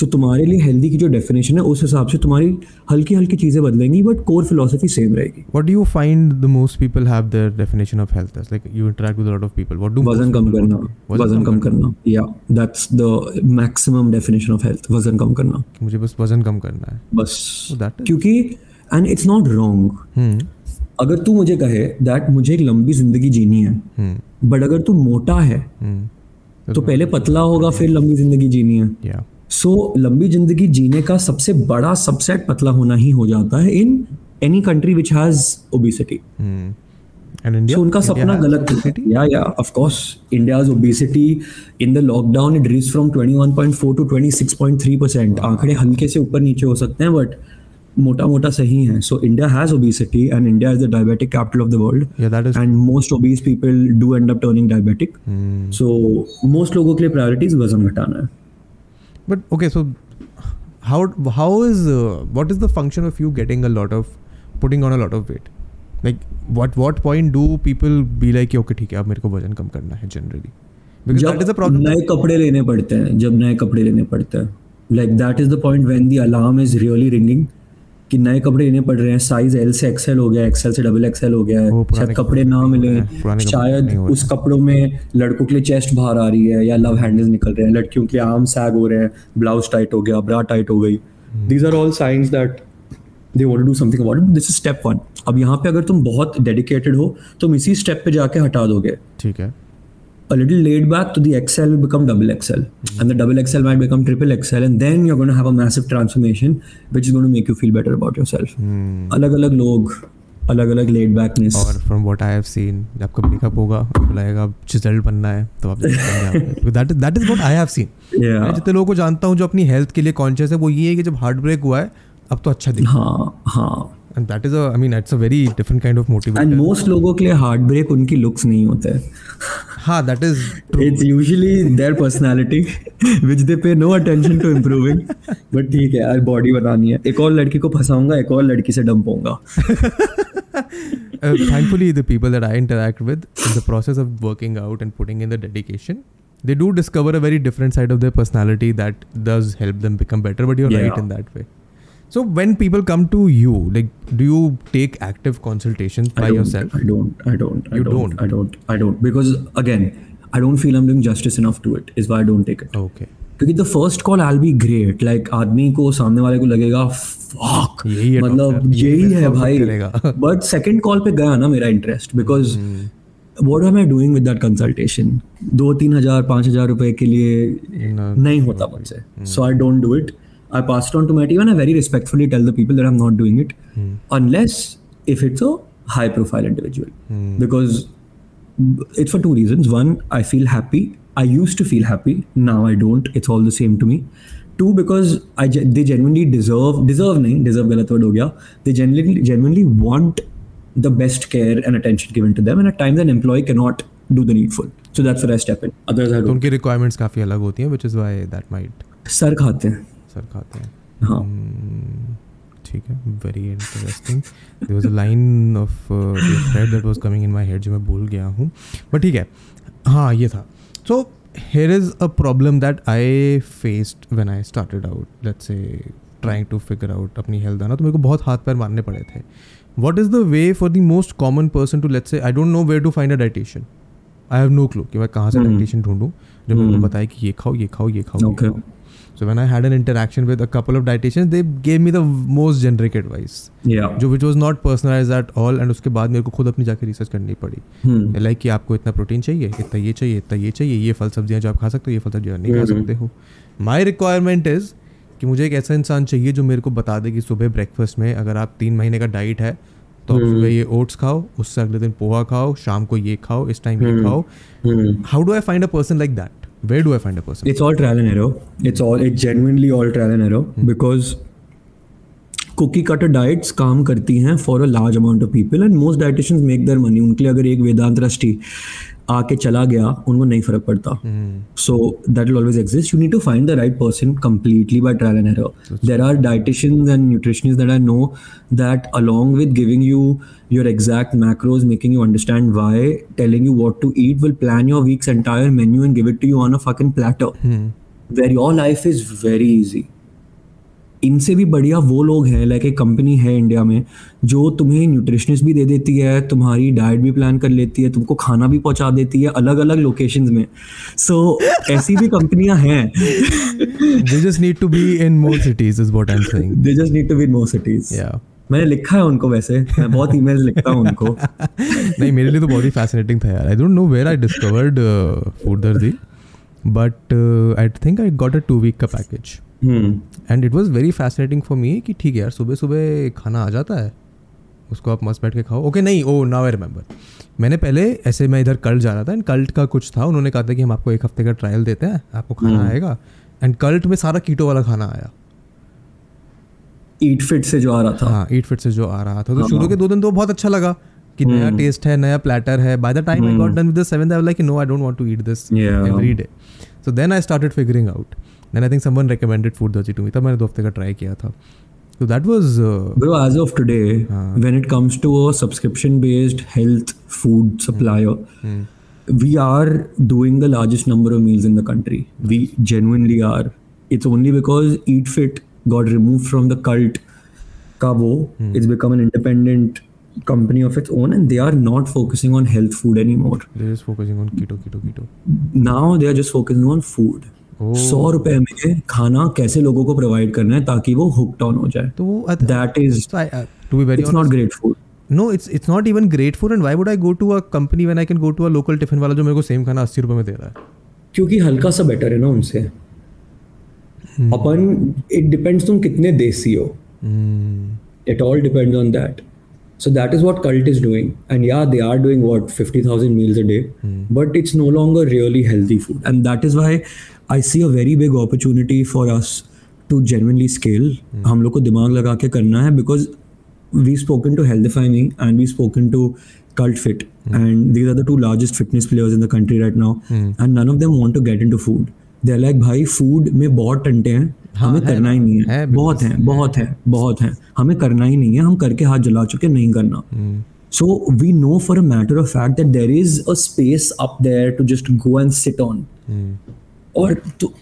so तुम्हारे लिए healthy की जो definition है उस हिसाब से तुम्हारी हल्की हल्की चीज़ें बदलेंगी but core philosophy same रहेगी What do you find the most people have their definition of health as? Like you interact with a lot of people. What do वज़न कम करना? वज़न कम करना yeah that's the maximum definition of health वज़न कम करना मुझे बस वज़न कम करना है बस. क्योंकि and it's not wrong Hmm. अगर तू मुझे कहे that मुझे एक लंबी ज़िंदगी जीनी है. बट अगर तू मोटा है Hmm. तो पहले पतला होगा फिर लंबी ज़िंदगी जीनी है सो लंबी ज़िंदगी जीने का सबसे बड़ा सबसेट पतला होना ही हो जाता है in any country which has obesity. And India. उनका India सपना गलत obesity? या या of course India's obesity in the lockdown it reach from 21.4 to 26.3 percent आंकड़े हल्के से ऊपर नीचे हो सकते हैं बट मोटा मोटा सही है so India has obesity and India is the diabetic capital of the world Yeah, that is. And most obese people do end up turning diabetic Hmm. So most लोगों के लिए प्रायोरिटीज वज़न घटाना है But okay, so how how is uh, what is the function of you getting a lot of putting on a lot of weight? Like what what point do people be like okay ठीक है अब मेरे को वज़न कम करना है generally? Because that is the जब problem. नए कपड़े लेने पड़ते हैं जब नए कपड़े लेने पड़ते हैं like that is the point when the alarm is really ringing कि नए कपड़े लेने पड़ रहे हैं? साइज़ एल से एक्सएल हो गया एक्सएल से डबल एक्सएल हो गया है। शायद कपड़े ना मिले। शायद उस कपड़ों में लड़कों के लिए चेस्ट बाहर आ रही है या लव हैंडल्स निकल रहे हैं। लड़कियों के लिए आर्म सैग हो रहे हैं। ब्लाउज टाइट हो गया ब्रा टाइट हो गई। These are all signs that they want to do something about this is step one अब यहाँ पे अगर तुम बहुत डेडिकेटेड हो तुम इसी स्टेप पे जाके हटा दोगे। ठीक है. A little laid back to the XL will become double XL, mm-hmm. and the double XL might become triple XL, and then you're going to have a massive transformation, which is going to make you feel better about yourself. अलग अलग लोग अलग अलग laid backness. और from what I have seen जब आपका breakup होगा आपको लगेगा चिजल्ड बनना है तो आप that that is what I have seen. मैं जितने लोगों को जानता हूँ जो अपनी हेल्थ के लिए कॉन्शियस है वो ये है कि जब हार्ट ब्रेक हुआ है अब तो अच्छा दिख हाँ हाँ and that is I mean it's a very different kind of and motivation most लोगों के लिए हार्ट ब्रेक उनकी लुक्स नहीं होते हाँ that is it's usually their personality which they pay no attention to improving but ठीक है यार बॉडी बनानी है एक और लड़की को फंसाऊँगा एक और लड़की से डंप होऊँगा uh, thankfully the people that i interact with in the process of working out and putting in the dedication they do discover a very different side of their personality that does help them become better but you're yeah. right in that way so when people come to you like do you take active consultations I by don't, yourself I don't. I don't. I You don't, don't? I don't. I don't. Because again, I don't feel I'm doing justice enough to it. Is why I don't take it. okay क्योंकि the first call I be great like आदमी को सामने वाले को लगेगा fuck यही है मतलब doctor, यही ये है मेरे को भाई करेगा। बट सेकंड कॉल पे गया ना मेरा interest because what am I doing with that consultation दो तीन हजार पाँच हजार रुपए के लिए No, नहीं होता मुझसे so I don't do it I pass on to my team and I very respectfully tell the people that I am not doing it unless if it's a high profile individual because it's for two reasons one i feel happy I used to feel happy. Now I don't. It's all the same to me. Two, because I ge- they genuinely deserve deserve nahi deserve galat word ho gaya. They genuinely genuinely want the best care and attention given to them. And at times an employee cannot do the needful. So that's where I step in. Others I तो don't. उनकी requirements काफ़ी अलग होती हैं which is why that might sir खाते हैं sir खाते हैं। हाँ। Hmm, ठीक है very interesting there was a line of thread that was coming in my head जो मैं भूल गया हूँ। बट ठीक है हाँ ये था। So here is a problem that I faced when I started out let's say trying to figure out अपनी हेल्थ आना तो मेरे को बहुत हाथ पैर मारने पड़े थे। What is the way for the most common person to let's say I don't know where to find a dietitian I have no clue कि मैं कहाँ से. डाइटिशियन ढूंढूं जो मेरे को Hmm. बताए कि ये खाओ ये खाओ ये खाओ ये खाओ। So when I had an interaction with a couple of dietitians, they gave me the most generic advice, Yeah. जो which was not personalized at all, and उसके बाद मेरे को खुद अपनी जाके रिसर्च करनी पड़ी लाइक Hmm. लाइक कि आपको इतना प्रोटीन चाहिए इतना ये चाहिए इतना ये चाहिए ये फल सब्ज़ियाँ जो आप खा सकते हो ये फल सब्ज़ियाँ नहीं खा हम्म। सकते हो माई रिक्वायरमेंट इज़ कि मुझे एक ऐसा इंसान चाहिए जो मेरे को बता दे कि सुबह ब्रेकफास्ट में अगर आप तीन महीने का डाइट है तो आप हम्म। सुबह ये ओट्स खाओ उससे अगले दिन पोहा खाओ शाम को ये खाओ इस टाइम ये हम्म। खाओ Hmm. How do I find a person like that where do I find a person? it's all trial and error it's all it's genuinely all trial and error hmm. because cookie cutter diets काम करती हैं for a large amount of people and most dietitians make their money उनके लिए अगर एक वेदांत रष्टि आके चला गया उनको नहीं फ़र्क पड़ता। So that will always exist you need to find the right person completely by trial and error are dietitians and nutritionist that I know that along with giving you your exact macros making you understand why telling you what to eat will plan your weeks entire menu and give it to you on a fucking platter where your life is very easy इनसे भी बढ़िया वो लोग हैं like एक company है India में जो तुम्हें न्यूट्रिशनिस्ट भी दे देती है तुम्हारी डाइट भी प्लान कर लेती है तुमको खाना भी पहुँचा देती है अलग अलग लोकेशन में। सो so, ऐसी भी कंपनियाँ हैं। They just need to be in more cities is what i'm saying. They just need to be in more cities yeah. मैंने लिखा है उनको वैसे मैं बहुत ईमेल्स लिखता हूँ उनको। नहीं मेरे लिए तो बहुत ही फैसिनेटिंग था यार। I don't know where I discovered food Darzee but I think I got a two week का package and it was very fascinating for me कि ठीक है यार सुबह सुबह खाना आ जाता है उसको आप मस्त बैठ के खाओ। ओके नहीं ओ नाउ आई रिमेंबर मैंने पहले ऐसे मैं इधर कल्ट जा रहा था एंड कल्ट का कुछ था। उन्होंने कहा था कि हम आपको एक हफ़्ते का ट्रायल देते हैं आपको खाना आएगा। एंड कल्ट में सारा कीटो वाला खाना आया। ईट फिट से जो आ रहा था। हाँ ईट फिट से जो आ रहा था। तो शुरू के दो दिन तो बहुत अच्छा लगा कि नया टेस्ट है नया प्लेटर है। By the time I got done with the seventh I like no I don't want to eat this. Every day so then I started figuring out then I think someone recommended food Darzee to me तब मैंने दो हफ़्ते का try किया था तो that was Bro, as of today, when it comes to a subscription based health food supplier, we are doing the largest number of meals in the country. We genuinely are. It's only because Eat Fit got removed from the cult Cabo. It's become an independent company of its own and they are not focusing on health food anymore. They're just focusing on keto, keto, keto. Now they are just focusing on food. सौ रुपए में खाना कैसे लोगों को provide करना है ताकि वो हुक्ट ऑन हो जाए? तो that is to be not great food no it's it's not even great food and why would I go to a company I can go to a local tiffin वाला जो मेरे को सेम खाना अस्सी रुपए में दे रहा है? क्योंकि हल्का सा बेटर है ना उनसे। अपन इट डिपेंड्स तुम कितने देसी हो। It all depends on that so that is what Cult is doing and या they are doing what fifty thousand meals a day but it's no longer really healthy food and that is why I see a very big opportunity for us to genuinely scale हम लोग को दिमाग लगा के करना है because we spoken to health HealthifyMe and we spoken to Cult fit and these are the two largest fitness players in the country right now and none of them want to get in to food they like भाई food में बहुत टंटे हैं हाँ, हमें है, करना ही नहीं है, है बहुत हैं बहुत है बहुत है। हमें करना ही नहीं है हम करके हाथ जला चुके नहीं करना। So we know for a matter of fact that there is a space up there to just go and sit on और तो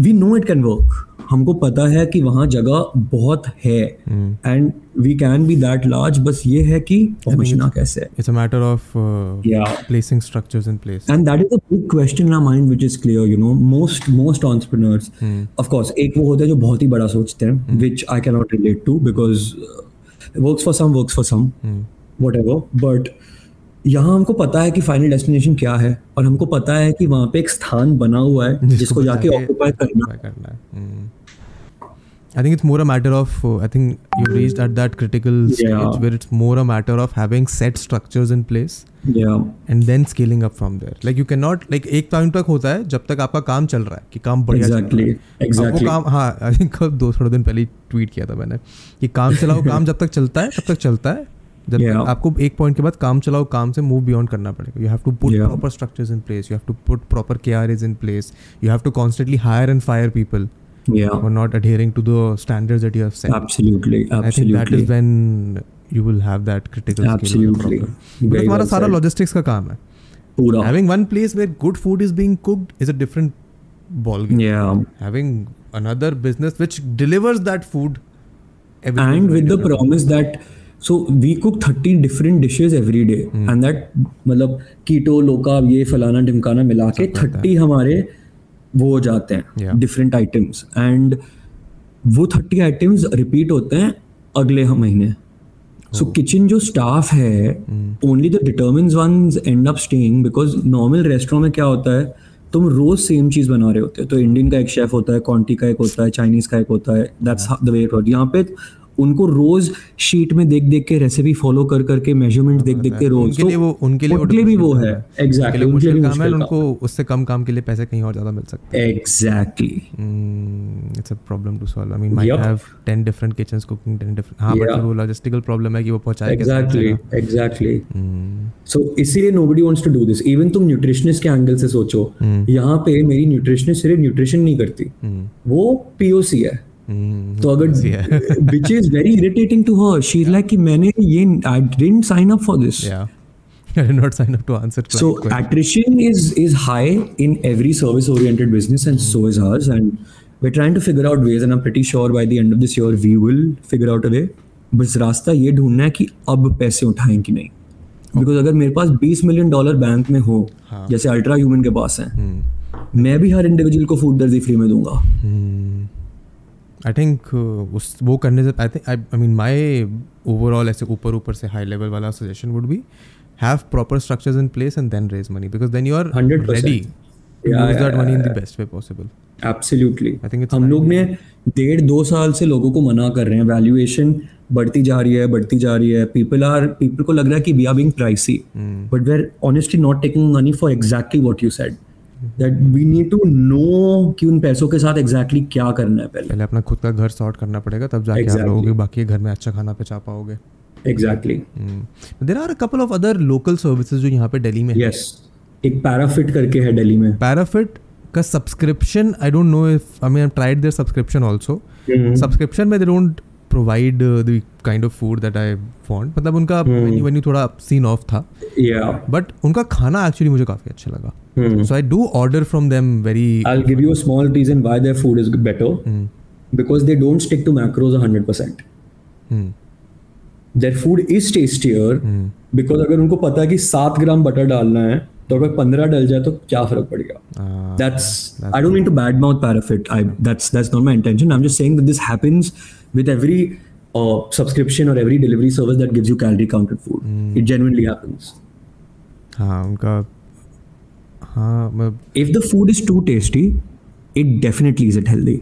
we know it can work हमको पता है कि वहाँ जगह बहुत है and we can be that large बस ये है कि पहुँचना कैसे इट्स अ मैटर ऑफ़ या placing structures in place and that is a big question in our mind which is clear you know most most entrepreneurs of course एक वो होता है जो बहुत ही बड़ा सोचते हैं which I can not relate to because works for some works for some whatever but यहाँ हमको पता है कि फाइनल डेस्टिनेशन क्या है और हमको पता है कि वहाँ पे एक स्थान बना हुआ है जिसको जाके ऑक्यूपाई करना करना है. Hmm. I think it's more a matter of uh, I think you've reached at that critical stage Yeah. where it's more a matter of having set structures in place Yeah. and then scaling up from there. Like you cannot like एक point तक होता है जब तक आपका काम चल रहा है कि काम बढ़िया चल रहा Exactly. है Exactly. काम हाँ आई थिंक कब दो थोड़े दिन पहले ट्वीट किया था मैंने कि काम चलाओ काम जब तक चलता है तब तक चलता है जब yeah. आपको एक पॉइंट के बाद काम चलाओ काम से मूव बियॉन्ड करना पड़ेगा। You have to put proper structures in place you have to put proper K R is in place you have to constantly hire and fire people for not adhering to the standards that you have set absolutely I that is when you will have that critical skill हमारा सारा logistics का काम है। पूरा। Having one place where good food is being cooked is a different ball game या having another business which delivers that food and with the promise that so we cook 30 different dishes every day. Hmm. and that मतलब keto लोका ये फलाना ढिमकाना मिला के 30 हमारे वो हो जाते हैं डिफरेंट आइटम्स एंड वो 30 आइटम्स रिपीट होते हैं अगले हम महीने. So Oh. किचन जो स्टाफ है. Only the determined ones end up staying because normal restaurant में क्या होता है तुम रोज सेम चीज़ बना रहे होते हो. तो इंडियन का एक शेफ होता है कॉन्टी का एक होता है चाइनीज़ का एक होता है. दैट्स द वे इट यहाँ पे उनको रोज शीट में देख देख के रेसिपी फॉलो कर करके मेज़रमेंट देख देख के रोज। उनके लिए वो उनके लिए उनके लिए भी वो है। एग्जैक्टली उनके लिए काम है उनको उससे कम काम के लिए पैसे कहीं और ज़्यादा मिल सकते हैं। Exactly a problem to solve. I mean, might Yup. have 10 different kitchens cooking 10 different. हाँ. फिर वो logistical problem है कि वो पहुँचाए कैसे एग्जैक्टली एग्जैक्टली सो इसीलिए nobody wants to do this even तुम न्यूट्रिशनिस्ट के एंगल से सोचो यहाँ पे मेरी न्यूट्रिशनिस्ट सिर्फ़ न्यूट्रिशन नहीं करती। Mm, वो पीओसी है। तो अगर which is very irritating to her she's like कि मैंने ये didn't sign up for this yeah. I did not sign up to answer so questions. attrition is is high in every service oriented business and mm. so is ours and we're trying to figure out ways and I'm pretty sure by the end of this year we will figure out a way बस रास्ता ये ढूंढना है कि अब पैसे उठाएँ कि नहीं बिकॉज़ अगर मेरे पास 20 मिलियन डॉलर बैंक में हो हाँ। जैसे अल्ट्रा ह्यूमन के पास है Hmm. मैं भी हर इंडिविजुअल को फ़ूड दर्जी फ्री में दूँगा Hmm. आई थिंक उस वो करने से I think I mean my overall ऐसे ऊपर ऊपर से हाई लेवल वाला suggestion would be have proper structures in place and then raise money because then you are ready हम लोग ने डेढ़ दो साल से लोगों को मना कर रहे हैं। वैल्यूएशन बढ़ती जा रही है बढ़ती जा रही है। पीपल आर पीपल को लग रहा है कि we are being pricey but we are honestly not taking money for exactly what you set that we need to know कि उन पैसों के साथ एग्जैक्टली exactly क्या करना है पहले। पहले अपना खुद का घर सॉर्ट करना पड़ेगा तब जाके आप Exactly. लोगों के बाकी घर में अच्छा खाना पचा पाओगे। Exactly there are couple of other local services जो यहाँ पे दिल्ली में यस एक पैराफिट करके है दिल्ली में। पैराफिट का subscription I don't know if I mean I tried their subscription also. Subscription में they don't provide the kind of food that I want मतलब उनका मेन्यू मेन्यू थोड़ा सीन ऑफ़ था। या बट उनका खाना एक्चुअली मुझे काफ़ी अच्छा लगा। So I do order from them very I give you a small reason why their food is better because they don't stick to macros 100% hmm their food is tastier because अगर उनको पता है कि 7 ग्राम butter डालना है तो अगर पंद्रह डल जाए तो क्या फ़र्क पड़ेगा? That's I don't mean to bad mouth Parafit I that's that's not my intention I am just saying that this happens with every uh, subscription or every delivery service that gives you calorie counted food. Mm. It genuinely happens. हाँ उनका हाँ If the food is too tasty, it definitely isn't healthy.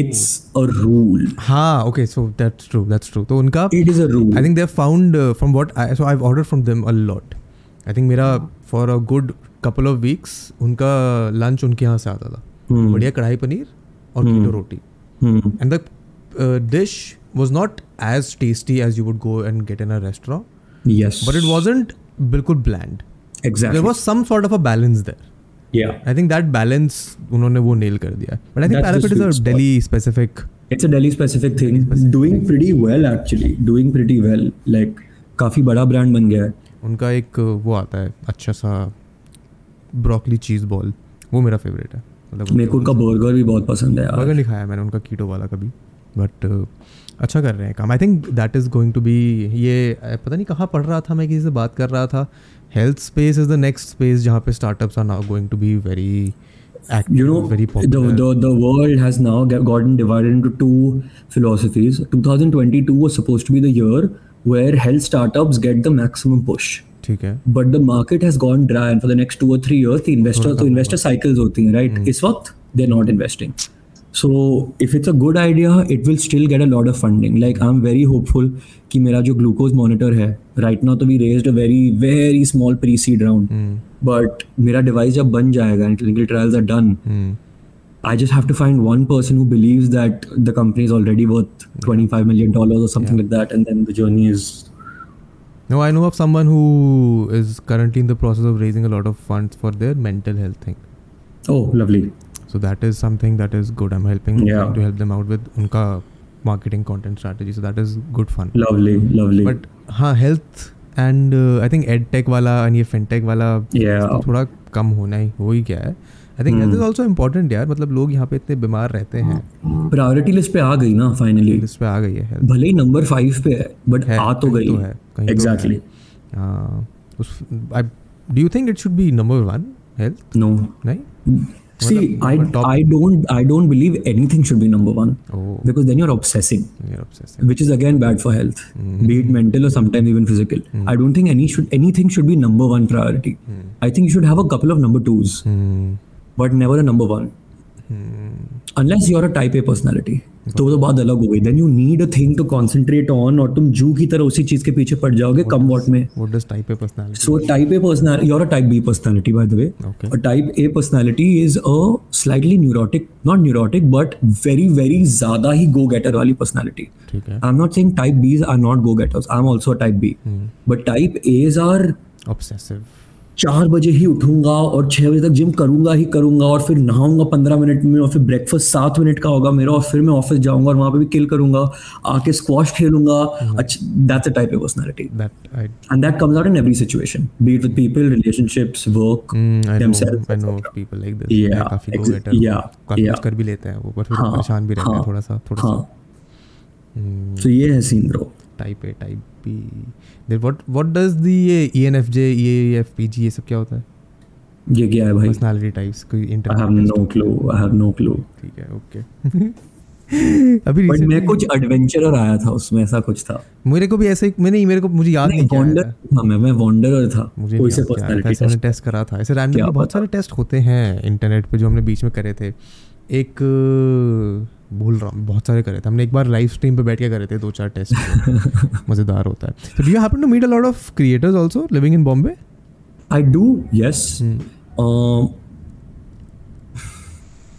It's a rule. हाँ okay so that's true that's true तो उनका It is a rule. I think they have found uh, from what I so I've ordered from them a lot. I think मेरा for a good couple of weeks उनका lunch यहाँ से आता था Hmm. बढ़िया कढ़ाई पनीर और कीटो रोटी Hmm. and the uh, dish was not as tasty as you would go and get in a restaurant Yes. but it wasn't बिल्कुल bland exactly. there was some sort of a balance there yeah. I think that balance उन्होंने वो nail कर दिया but I think That's Parapet is a spot. Delhi specific It's a Delhi specific thing. Delhi specific Doing thing. pretty well actually. Doing pretty well. Like काफ़ी बड़ा brand बन गया है. उनका एक वो आता है अच्छा सा ब्रोकली चीज़ बॉल वो मेरा फेवरेट है मतलब मेरे को उनका बर्गर भी बहुत पसंद है यार. बर्गर नहीं खाया मैंने उनका कीटो वाला कभी बट अच्छा कर रहे हैं काम I think that is going to be ये पता नहीं कहाँ पढ़ रहा था मैं किसी से बात कर रहा था health space is the next space जहाँ पे startups are now going to be very You know, very the, popular the the world has now gotten divided into two philosophies. 2022 was supposed to be the year where health startups get the maximum push. ठीक है But the market has gone dry, and for the next two or three years, the investor तो investor cycles होती हैं, right? इस वक्त they're not investing. So if it's a good idea, it will still get a lot of funding. Like I'm very hopeful कि मेरा जो glucose monitor है right now तो we raised a very very small pre-seed round. But मेरा device जब बन जाएगा and clinical trials are done, Hmm. I just have to find one person who believes that the company is already worth 25 million dollars or something like that, and then the journey is No, I know of someone who is currently in the process of raising a lot of funds for their mental health thing. oh lovely. So that is something that is good. I'm helping Yeah. trying to help them out with unka marketing content strategy. So that is good fun. Lovely, lovely. But हाँ health and uh, I think edtech वाला and ये fintech वाला थोड़ा कम होना ही हो ही गया है I think health is also important यार मतलब लोग यहाँ पे इतने बीमार रहते हैं प्रायोरिटी लिस्ट पे आ गई ना फाइनली लिस्ट पे आ गई है हेल्थ भले ही नंबर फाइव पे है बट है, आ तो गई तो है, कहीं तो है। एग्जैक्टली हाँ, उस do you think it should be number one health no नहीं See, I, I don't I don't believe anything should be number one oh. because then you're obsessing, you're obsessing, which is again bad for health, mm. be it mental or sometimes even physical. mm. I don't think any should anything should be number one priority. mm. I think you should have a couple of number 2s but never a number one. Unless you're a type a personality तो वो तो बात अलग हो गई then you need a thing to concentrate on और तुम जू की तरह उसी चीज़ के पीछे पड़ जाओगे कम वॉट में what does type A personality So type A personality, you're a type B personality, by the way. Okay. A type A personality is a slightly neurotic, not neurotic, but very very ज़्यादा ही go getter वाली personality. ठीक है I'm not saying type Bs are not go getters. I'm also a type B. But type A's are obsessive चार बजे ही उठूँगा और छह बजे तक जिम करूँगा ही करूँगा और फिर नहाऊँगा पंद्रह मिनट में और फिर ब्रेकफास्ट सात मिनट का होगा मेरा और फिर मैं ऑफ़िस जाऊँगा और वहाँ पे भी किल करूँगा आके squash खेलूँगा। That's a type of personality know etc. people like this. Yeah, मैं काफ़ी go exa- getter काफ़ी कर भी लेते हैं वो पर फिर हाँ, परेशान भी रहते हैं हाँ, थोड़ा सा थोड़ा हाँ। सा। So ये है scene bro type A type B then what what does the ये E ईएनएफजे ईएएफपीजी ये सब क्या होता है? ये क्या है भाई? पर्सनालिटी टाइप्स कोई I have inter no clue I have no clue. ठीक है ओके अभी बट मैं कुछ एडवेंचरर आया था उसमें ऐसा कुछ था। मेरे को भी ऐसे ही मैंने मेरे को मुझे याद नहीं था। था मैं मैं वॉन्डरर था मुझे कोई से पर्सनालिटी मैंने टेस्ट करा था। ऐसे रैंडमली बहुत सारे टेस्ट होते हैं इंटरनेट पे जो हमने बीच में करे थे। एक भूल रहा हूँ बहुत सारे करे थे। हमने एक बार लाइव स्ट्रीम पे बैठ के करे थे दो चार टेस्ट मज़ेदार होता है। तो do you happen to meet a lot of creators also living in Bombay I do yes.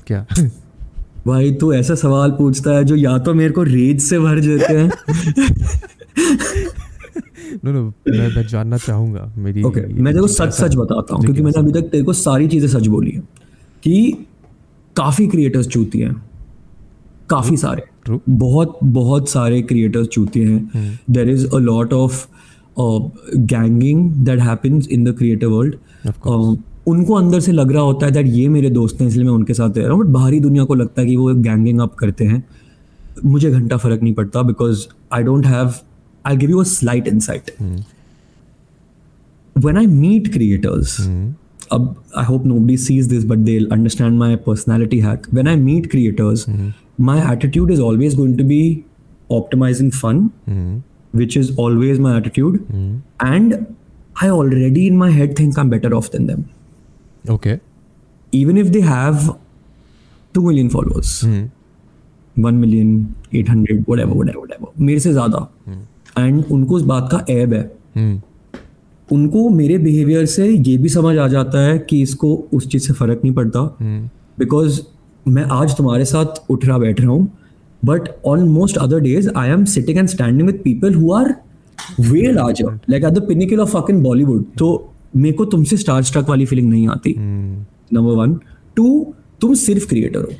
क्या? भाई तू ऐसा सवाल पूछता है जो या तो मेरे को रेज से भर देते हैं। नो नो मैं मैं जानना चाहूँगा मेरी ओके मैं तेरे को सच सच बताता हूँ क्योंकि मैंने अभी तक तेरे को सारी चीज़ें सच बोली है कि काफ़ी क्रिएटर्स चूती हैं। काफ़ी सारे। True. बहुत बहुत सारे क्रिएटर्स चूते हैं। There is a lot of ganging that happens in the creator world उनको अंदर से लग रहा होता है दैट ये मेरे दोस्त हैं इसलिए मैं उनके साथ रह रहा हूँ। बट बाहरी दुनिया को लगता है कि वो गैंगिंग अप करते हैं। मुझे घंटा फ़र्क नहीं पड़ता because I don't have I give you a slight insight when I meet creators, uh, I hope nobody sees this, but they'll understand my personality hack. When I meet creators, my attitude is always going to be optimizing fun, which is always my attitude. And I already in my head think I'm better off than them. Okay Even if they have 2 million followers, 1 million, 800, whatever, whatever, whatever. मेरे से ज़्यादा. And उनको उस बात का ऐब है. उनको मेरे बिहेवियर से ये भी समझ आ जाता है कि इसको उस चीज़ से फ़र्क नहीं पड़ता। बिकॉज़ मैं आज तुम्हारे साथ उठ रहा बैठ रहा हूँ but on most other days I am sitting and standing with people who are way larger like at the pinnacle of fucking Bollywood तो मेरे को तुमसे स्टार स्ट्रक वाली फीलिंग नहीं आती। नंबर वन टू तुम सिर्फ़ क्रिएटर हो।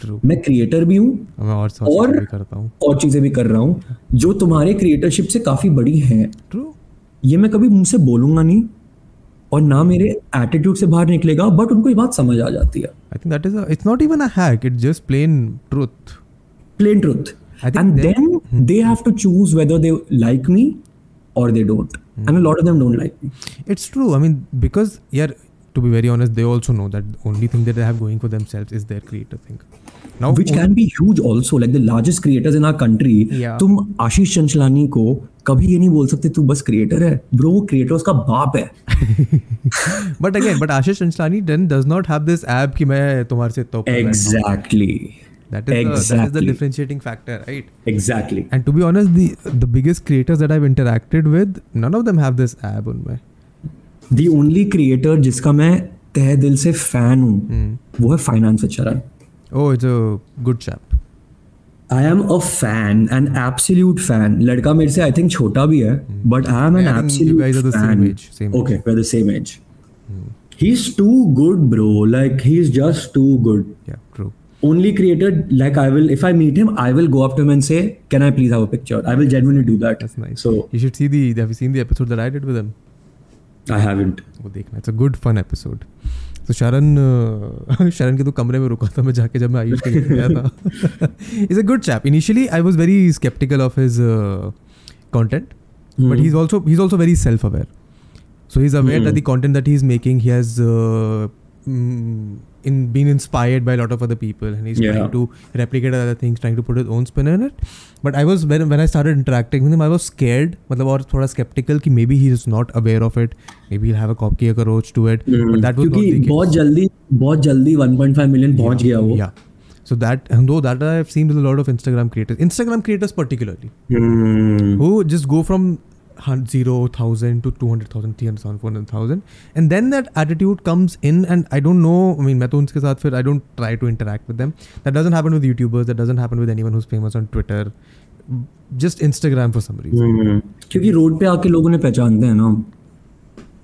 ट्रू मैं क्रिएटर भी हूँ और और- चीज़ें भी और चीज़ें भी कर रहा हूँ जो तुम्हारे क्रिएटरशिप से काफ़ी बड़ी हैं। ट्रू ये मैं कभी मुझसे बोलूँगा नहीं और ना मेरे एटीट्यूड से बाहर निकलेगा बट उनको ये बात समझ आ जाती है। I think that is it's not even a hack it's just plain truth plain truth and then they have to choose whether they like me और they don't and a lot of them don't like me it's true I mean because यार to be very honest they also know that only thing that they have going for themselves is their creative thing Now, which can be huge also like the largest creators in our country Yeah. तुम आशीष चंचलानी को कभी ये नहीं बोल सकते तू बस creator है ब्रो वो क्रिएटर उसका बाप है but again, but Ashish Chanchlani then does not have this app कि मैं तुम्हारे से तो exactly That is exactly. the that is the differentiating factor, right? Exactly. And to be honest, the the biggest creators that I've interacted with, none of them have this ab उनमें. The only creator जिसका मैं तह दिल से fan हूँ Hmm. वो है finance चरण Oh, it's a good chap. I am a fan an absolute fan लड़का मेरे से आई थिंक छोटा भी है but I am an Hmm. I think you guys are the same age, same okay we are the same age Hmm. He is too good bro like he is just too good Yeah, true. only creator like I will if I meet him, I will go up to him and say, Can I please have a picture? I will genuinely do that. That's nice. So You should see the. Have you seen the episode that I did with him? I haven't. वो देखना it's a good fun episode तो शरण शरण के तो कमरे में रुका था मैं जाके जब मैं आयुष के लिए गया था। Is a good chap initially I was very sceptical of his content but he is also he is also very self aware so he is aware that the content that he is making he mm, in been inspired by a lot of other people and he's Yeah. trying to replicate other things trying to put his own spin on it but i was when, when i started interacting with him i was scared मतलब और थोड़ा skeptical कि maybe he is not aware of it maybe he'll have a copy approach to it but that was not क्योंकि the case. बहुत जल्दी बहुत जल्दी 1.5 million पहुंच गया वो yeah so that and though that i've seen with a lot of instagram creators instagram creators particularly Hmm. who just go from hun- zero thousand to 200,000, 300,000, 400,000. And then that attitude comes in, and I don't know. I mean, मैं तो उनके साथ फिर I don't try to interact with them. That doesn't happen with YouTubers. That doesn't happen with anyone who's famous on Twitter. Just Instagram for some reason. Hmm. क्योंकि road पे आके लोगों ने पहचानते हैं ना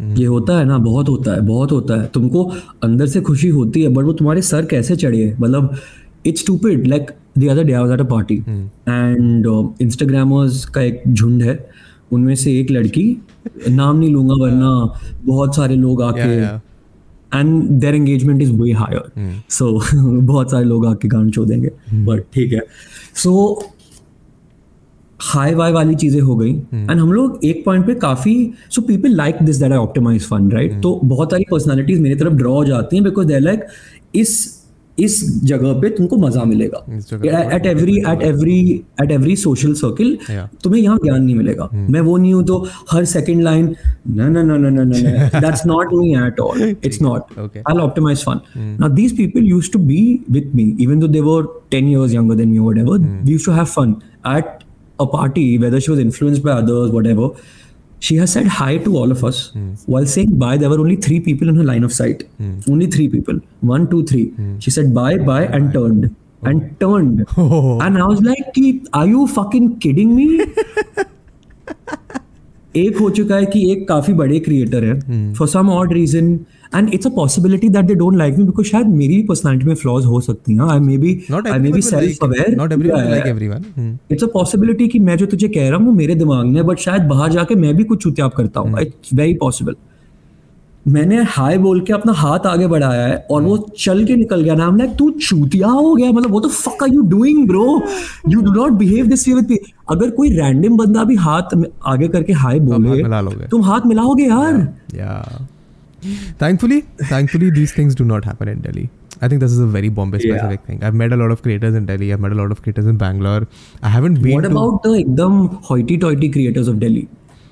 Hmm. ये होता है ना बहुत होता है बहुत होता है तुमको अंदर से खुशी होती है बट वो तुम्हारे सर कैसे चढ़ी है मतलब it's stupid like the other day I was at a party Hmm. And Instagrammers का एक झुंड है उनमें से एक लड़की नाम नहीं लूँगा वरना बहुत सारे लोग आके and their engagement is way higher so बहुत सारे लोग आके गान छो देंगे। बट ठीक है। सो हाई वाई वाली चीज़ें हो गई। एंड हम लोग एक पॉइंट पे काफ़ी so people like this that I optimise fun right तो बहुत सारी पर्सनालिटीज मेरी तरफ़ ड्रॉ हो जाती हैं बिकॉज़ दे लाइक इस इस जगह पे तुमको मज़ा मिलेगा। At every at every at every social circle तुम्हें यहाँ ज्ञान नहीं मिलेगा। Hmm. मैं वो नहीं हूँ तो हर second line that's not me at all it's not I optimise fun now these people used to be with me even though they're ten year younger than me whatever you should have fun at a party whether she was influenced by others whatever She has said hi to all of us. While saying bye, there were only three people in her line of sight. Only three people. One, two, three. She said bye, bye, and turned. And turned. Oh. And I was like, "Ki, are you fucking kidding me? एक हो चुका है कि एक काफी बड़े creator है for some odd reason and it's a possibility that they don't like me because शायद मेरी भी पर्सनालिटी में फ्लॉज हो सकती हैं। I may be I may be self aware Not everyone will like everyone. Hmm. It's a possibility कि मैं जो तुझे कह रहा हूँ वो मेरे दिमाग में बट शायद बाहर जाके मैं भी कुछ चुतियाप करता हूँ। इट्स वेरी पॉसिबल मैंने हाय बोल के अपना हाथ आगे बढ़ाया है और वो चल के निकल गया। नाम लाइक तू चूतिया हो गया? मतलब वो तो fuck are you doing bro you do not behave this way with अगर कोई रैंडम बंदा भी हाथ आगे करके हाय बोले तुम हाथ मिलाओगे यार. Thankfully, thankfully, these things do not happen in Delhi. I think this is a very Bombay specific Yeah. thing. I've met a lot of creators in Delhi. I've met a lot of creators in Bangalore. I haven't been what to. About the एकदम hoity toity creators of Delhi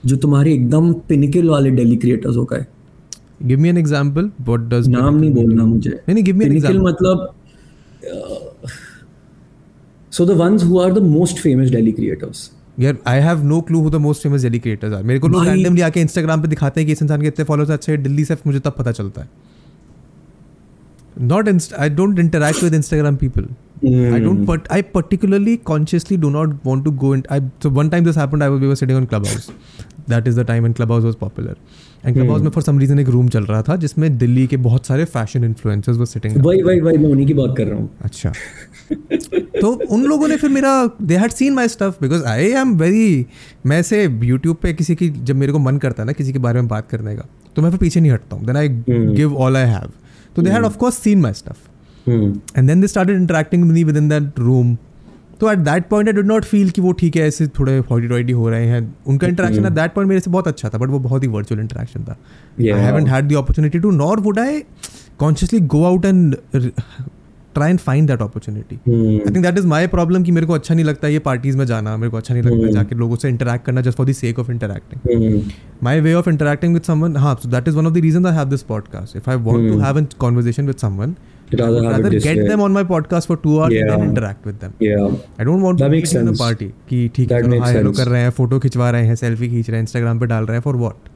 जो तुम्हारे एकदम pinnacle वाले Delhi creators हो गए Give me an example. What does नाम नहीं बोलना मुझे नहीं नहीं give me an pinnacle example. मतलब so the ones who are the most famous Delhi creators यार I have no clue who the most famous Delhi creators are मेरे को लोग रैंडमली आके इंस्टाग्राम पे दिखाते हैं कि इस इंसान के इतने फॉलोअर्स अच्छे हैं दिल्ली से मुझे तब पता चलता है। Not I don't interact with Instagram instagram people i don't but i particularly consciously do not want to go in i so one time this happened i was we were sitting on clubhouse that is the time when clubhouse was popular and clubhouse में for some reason एक room चल रहा था जिसमें दिल्ली के बहुत सारे फ़ैशन इन्फ्लुएंसर्स वो सिटिंग वही वही वही मैं उन्हीं की बात कर रहा हूँ अच्छा तो उन लोगों ने फिर मेरा they had seen my stuff because I am very मैं से यूट्यूब पे किसी की जब मेरे को मन करता है ना किसी के बारे में बात करने का तो मैं फिर पीछे नहीं हटता हूँ then I give all I have तो they had of course seen my stuff and then they started interacting with me with in that room तो at that point I did not feel कि वो ठीक है ऐसे थोड़े हॉडी टॉइडी हो रहे हैं। उनका इंटरेक्शन एट दैट पॉइंट मेरे से बहुत अच्छा था बट वो बहुत ही वर्चुअल इंटरेक्शन था। I. Haven't had the opportunity to nor would I consciously go out and try and find that opportunity I think that is my problem कि मेरे को अच्छा नहीं लगता ये पार्टीज़ में जाना मेरे को अच्छा नहीं लगता जाके लोगों से इंटरेक्ट करना just for the sake of interacting my way of interacting with someone हाँ so that is one of the reasons I have this podcast. If I want to have a conversation with someone rather have it get them on my podcast for two hours and then interact with them Yeah. Don't want to That meet makes a sense. Party कि ठीक है hi hello. कर रहे हैं photo खिंचवा रहे हैं selfie खींच रहे हैं इंस्टाग्राम पे डाल रहे हैं फॉर व्हाट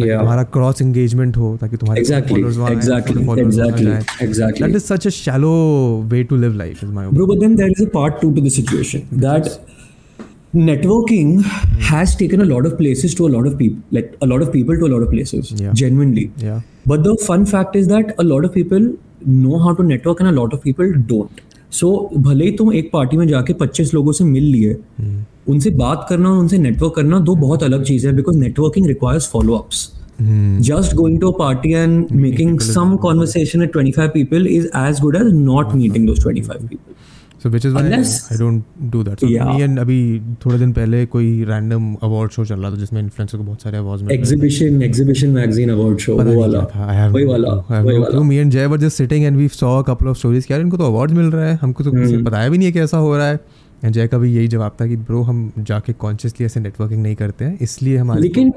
Yeah. तुम्हारा क्रॉस एंगेजमेंट हो ताकि तुम्हारे Exactly. जाएँ. Exactly. That is such a shallow way to live life, is my opinion. Bro, but then there is a part two to the situation that networking has taken a lot of places to a lot of people, like a lot of people to a lot of places, Yeah. genuinely. Yeah. But the fun fact is that a lot of people know how to network and a lot of people don't so भले ही तुम एक party में जाके 25 लोगों से मिल लिए हम्म। उनसे बात करना और उनसे नेटवर्क करना दो बहुत अलग चीज़ है because networking requires follow ups just going to a party and making some conversation at twenty five people is as good as not meeting those twenty five people so which is I don't do that and अभी थोड़े दिन पहले कोई random award show चल रहा था जिसमें influencer को बहुत सारे अवार्ड्स मिले exhibition exhibition magazine award show वो वाला। वही वाला तो me and Jay were just sitting and we saw a couple of stories यार इनको तो अवार्ड मिल रहा है। हमको तो बताया भी नहीं है कैसा हो रहा है। एंड जय का भी यही जवाब था कि ब्रो हम जाके कॉन्शियसली ऐसे नेटवर्किंग नहीं करते हैं। इसलिए हमारे लेकिन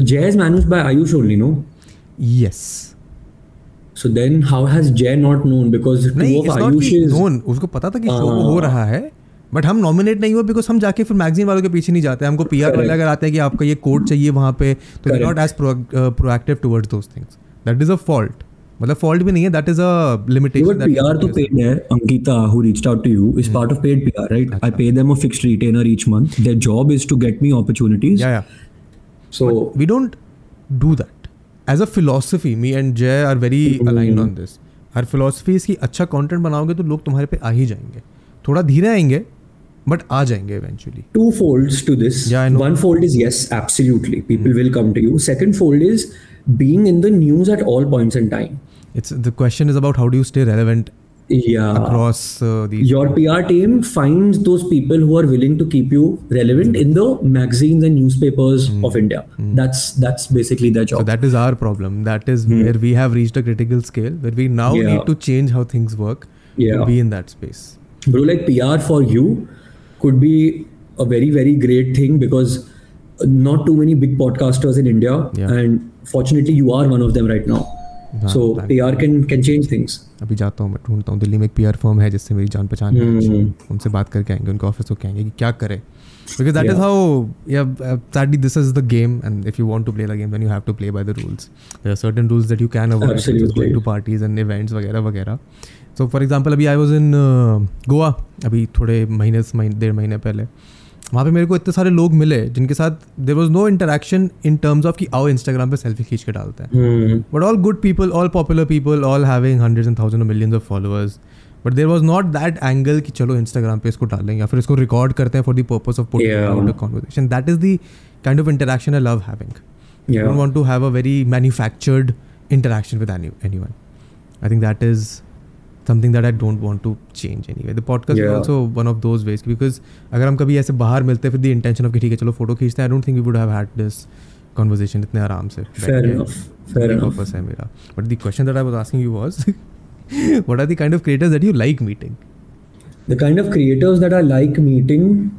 Jay is managed by Ayush only no yes so then how has Jay not known because to of Ayush is known उसको पता था कि शो हो। रहा है बट हम नॉमिनेट नहीं हुआ बिकॉज़ हम जाके फिर मैगजीन वालों के पीछे नहीं जाते। हमको पी आर अगर आते हैं कि आपका ये कोर्ट चाहिए वहाँ पे तो not as proactive toward those things that is a fault मतलब फॉल्ट भी नहीं है that is a limitation P R तो पेड है Ankita who reach out to you is part of paid P R right I pay them a fix retainer each month their job is to get me opportunities so we don't do that as a philosophy me and Jay are very align on this her philosophy इसकी अच्छा content बनाओगे तो लोग तुम्हारे पे आ ही जाएँगे। थोड़ा धीरे आएँगे बट आ जाएँगे eventually two fold to this one fold is yes absolutely people will come to you second fold is being in the news at all points in time it's the question is about how do you stay relevant Yeah. across uh, these Your PR team finds those people who are willing to keep you relevant in the magazines and newspapers hmm. of India. Hmm. That's that's basically their job. So that is our problem that is hmm. where we have reached a critical scale where we now. Yeah. need to change how things work Yeah. to be in that space Bro, like PR for you could be a very, very great thing because not too many big podcasters in India, Yeah. and fortunately, you are one of them right now. So thank PR can can change things. अभी जाता हूँ मैं ढूंढता हूँ दिल्ली में एक PR firm है जिससे मेरी जान पहचान है। हम्म। उनसे बात करके आएँगे उनके ऑफ़िस को कहेंगे कि क्या करें। Because that is Yeah. How sadly this is the game and if you want to play the game then you have to play by the rules are certain rules that you can avoid to parties and events वगैरह वगैरह। So for example अभी आई was इन गोवा अभी थोड़े महीने डेढ़ महीने पहले। वहाँ पे मेरे को इतने सारे लोग मिले जिनके साथ there was no interaction in terms of कि आओ इंस्टाग्राम पे सेल्फी खींच के डालते हैं। But all good people all popular people all having hundred and thousand million of followers but there was not that angle कि चलो इंस्टाग्राम पे इसको डालेंगे या फिर इसको रिकॉर्ड करते हैं for the purpose of putting conversation that is the kind of interaction I love having want to have a very manufactured interaction with anyone I think that is something that I don't want to change anyway the podcast also one of those ways because अगर हम कभी ऐसे बाहर मिलते फिर the intention of ठीक है चलो फ़ोटो खींचते हैं I don't think we would have conversation इतने आराम से मेरा। But the question I was asking you was what are the of creators that you like meeting the kind of creators that I like meeting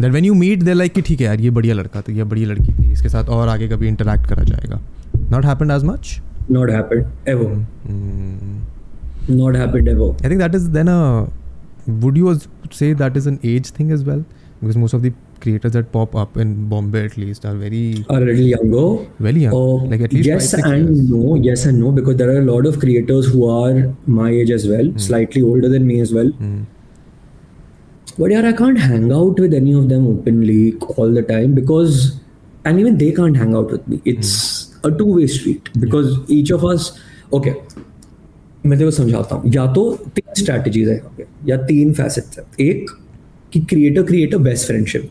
that when you meet they like कि ठीक है यार ये बढ़िया लड़का था यह बढ़िया लड़की थी इसके साथ और आगे कभी इंटरेक्ट करा जाएगा। Not happen as much Not happened ever. Mm. Not happened ever. I think that is then a. Would you say that is an age thing as well? Because most of the creators that pop up in Bombay at least are very Are a little younger. very young, Oh, like at least yes five, and years. no, yes and no, because there are a lot of creators who are my age as well, Hmm. slightly older than me as well. Mm. But yeah, I can't hang out with any of them openly all the time because, and even they can't hang out with me. It's a two-way street because each of us, okay. मैं तेरे को समझाता हूँ या तो तीन strategies है पे या तीन फैसेट्स है एक कि क्रिएटर क्रिएटर बेस्ट फ्रेंडशिप.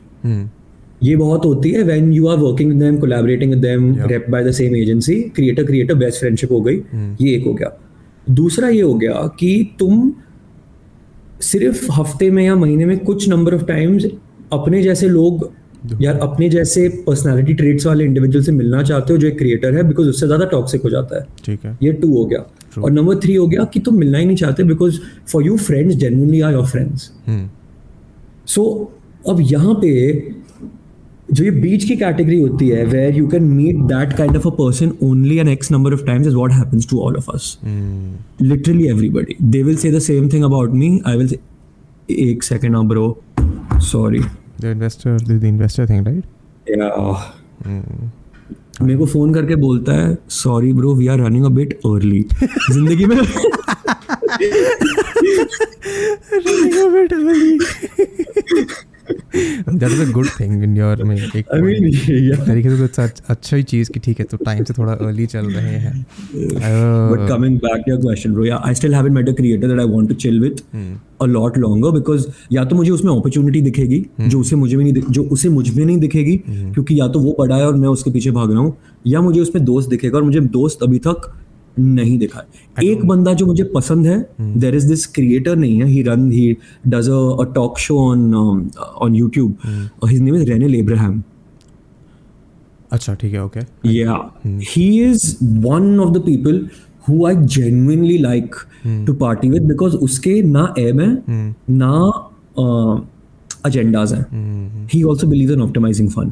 ये बहुत होती है when you are working with them collaborating with them. Rep by the same agency creator creator best friendship हो गई ये एक हो गया दूसरा ये हो गया कि तुम सिर्फ़ हफ़्ते में या महीने में कुछ नंबर ऑफ़ टाइम्स अपने जैसे लोग या अपने जैसे पर्सनालिटी ट्रेट्स वाले इंडिविजुअल से मिलना चाहते हो जो एक क्रिएटर है बिकॉज़ उससे ज़्यादा टॉक्सिक हो जाता है। ठीक है। ये टू हो गया। True. और नंबर थ्री हो गया कि तुम मिलना ही नहीं चाहते because for you friends genuinely are your friends. So अब यहाँ पे जो ये बीच की कैटेगरी होती है where you can meet that kind of a person only an X number of times is what happens to all of us literally everybody they will say the same thing about me i will say एक second bro sorry The investor, the, the investor thing, right? yeah mm. मेरे को phone करके बोलता है sorry bro we are running a bit early ज़िंदगी में that is a good thing in your में एक आई मीन तो अच्छा ही चीज़ की ठीक है तो टाइम से थोड़ा अर्ली चल रहे हैं but coming back your question bro yeah I still have met a creator that I want to chill with a lot longer because या तो मुझे उसमें अपॉर्चुनिटी दिखेगी hmm. जो उसे मुझे भी नहीं जो उसे मुझमें नहीं दिखेगी hmm. क्योंकि या तो वो पढ़ा है और मैं उसके पीछे भाग रहा हूँ या मुझे उसमें दोस्त दिखेगा और मुझे दोस्त अभी तक नहीं देखा। है एक बंदा जो मुझे पसंद है देर इज़ दिस क्रिएटर नहीं है he run he does a talk show on on YouTube his name is Renal Ibrahim अच्छा ठीक है okay yeah he is one of the people who I genuinely like to party with because उसके ना M है hmm. ना agendas हैं. He also believe in optimizing fun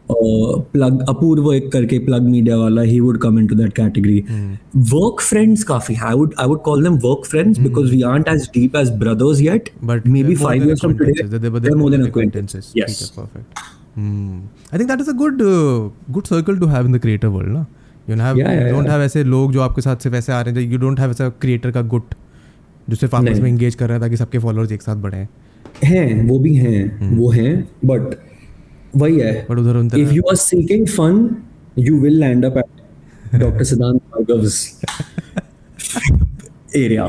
plug Apurva एक करके plug media वाला he would come into that category. Work friends काफ़ी I would I would call them work friends because we aren't as deep as brothers yet. but maybe they're more five than years from today acquaintances. They're, they're more than acquaintances. acquaintances. Yes. ठीक है, perfect. Hmm. I think that is a good uh, good circle to have in the creator world, ना? You don't have Yeah, yeah, you don't yeah. have ऐसे लोग जो आपके साथ सिर्फ़ ऐसे आ रहे हैं you don't have ऐसा creator का गुट जो सिर्फ़ आपस। में engage कर रहा है ताकि सबके followers एक साथ बढ़े हैं वो भी हैं Hmm. वो हैं but वही है बट उधर उन if you are seeking fun you will land up at Dr. Siddhant Bhargav's area.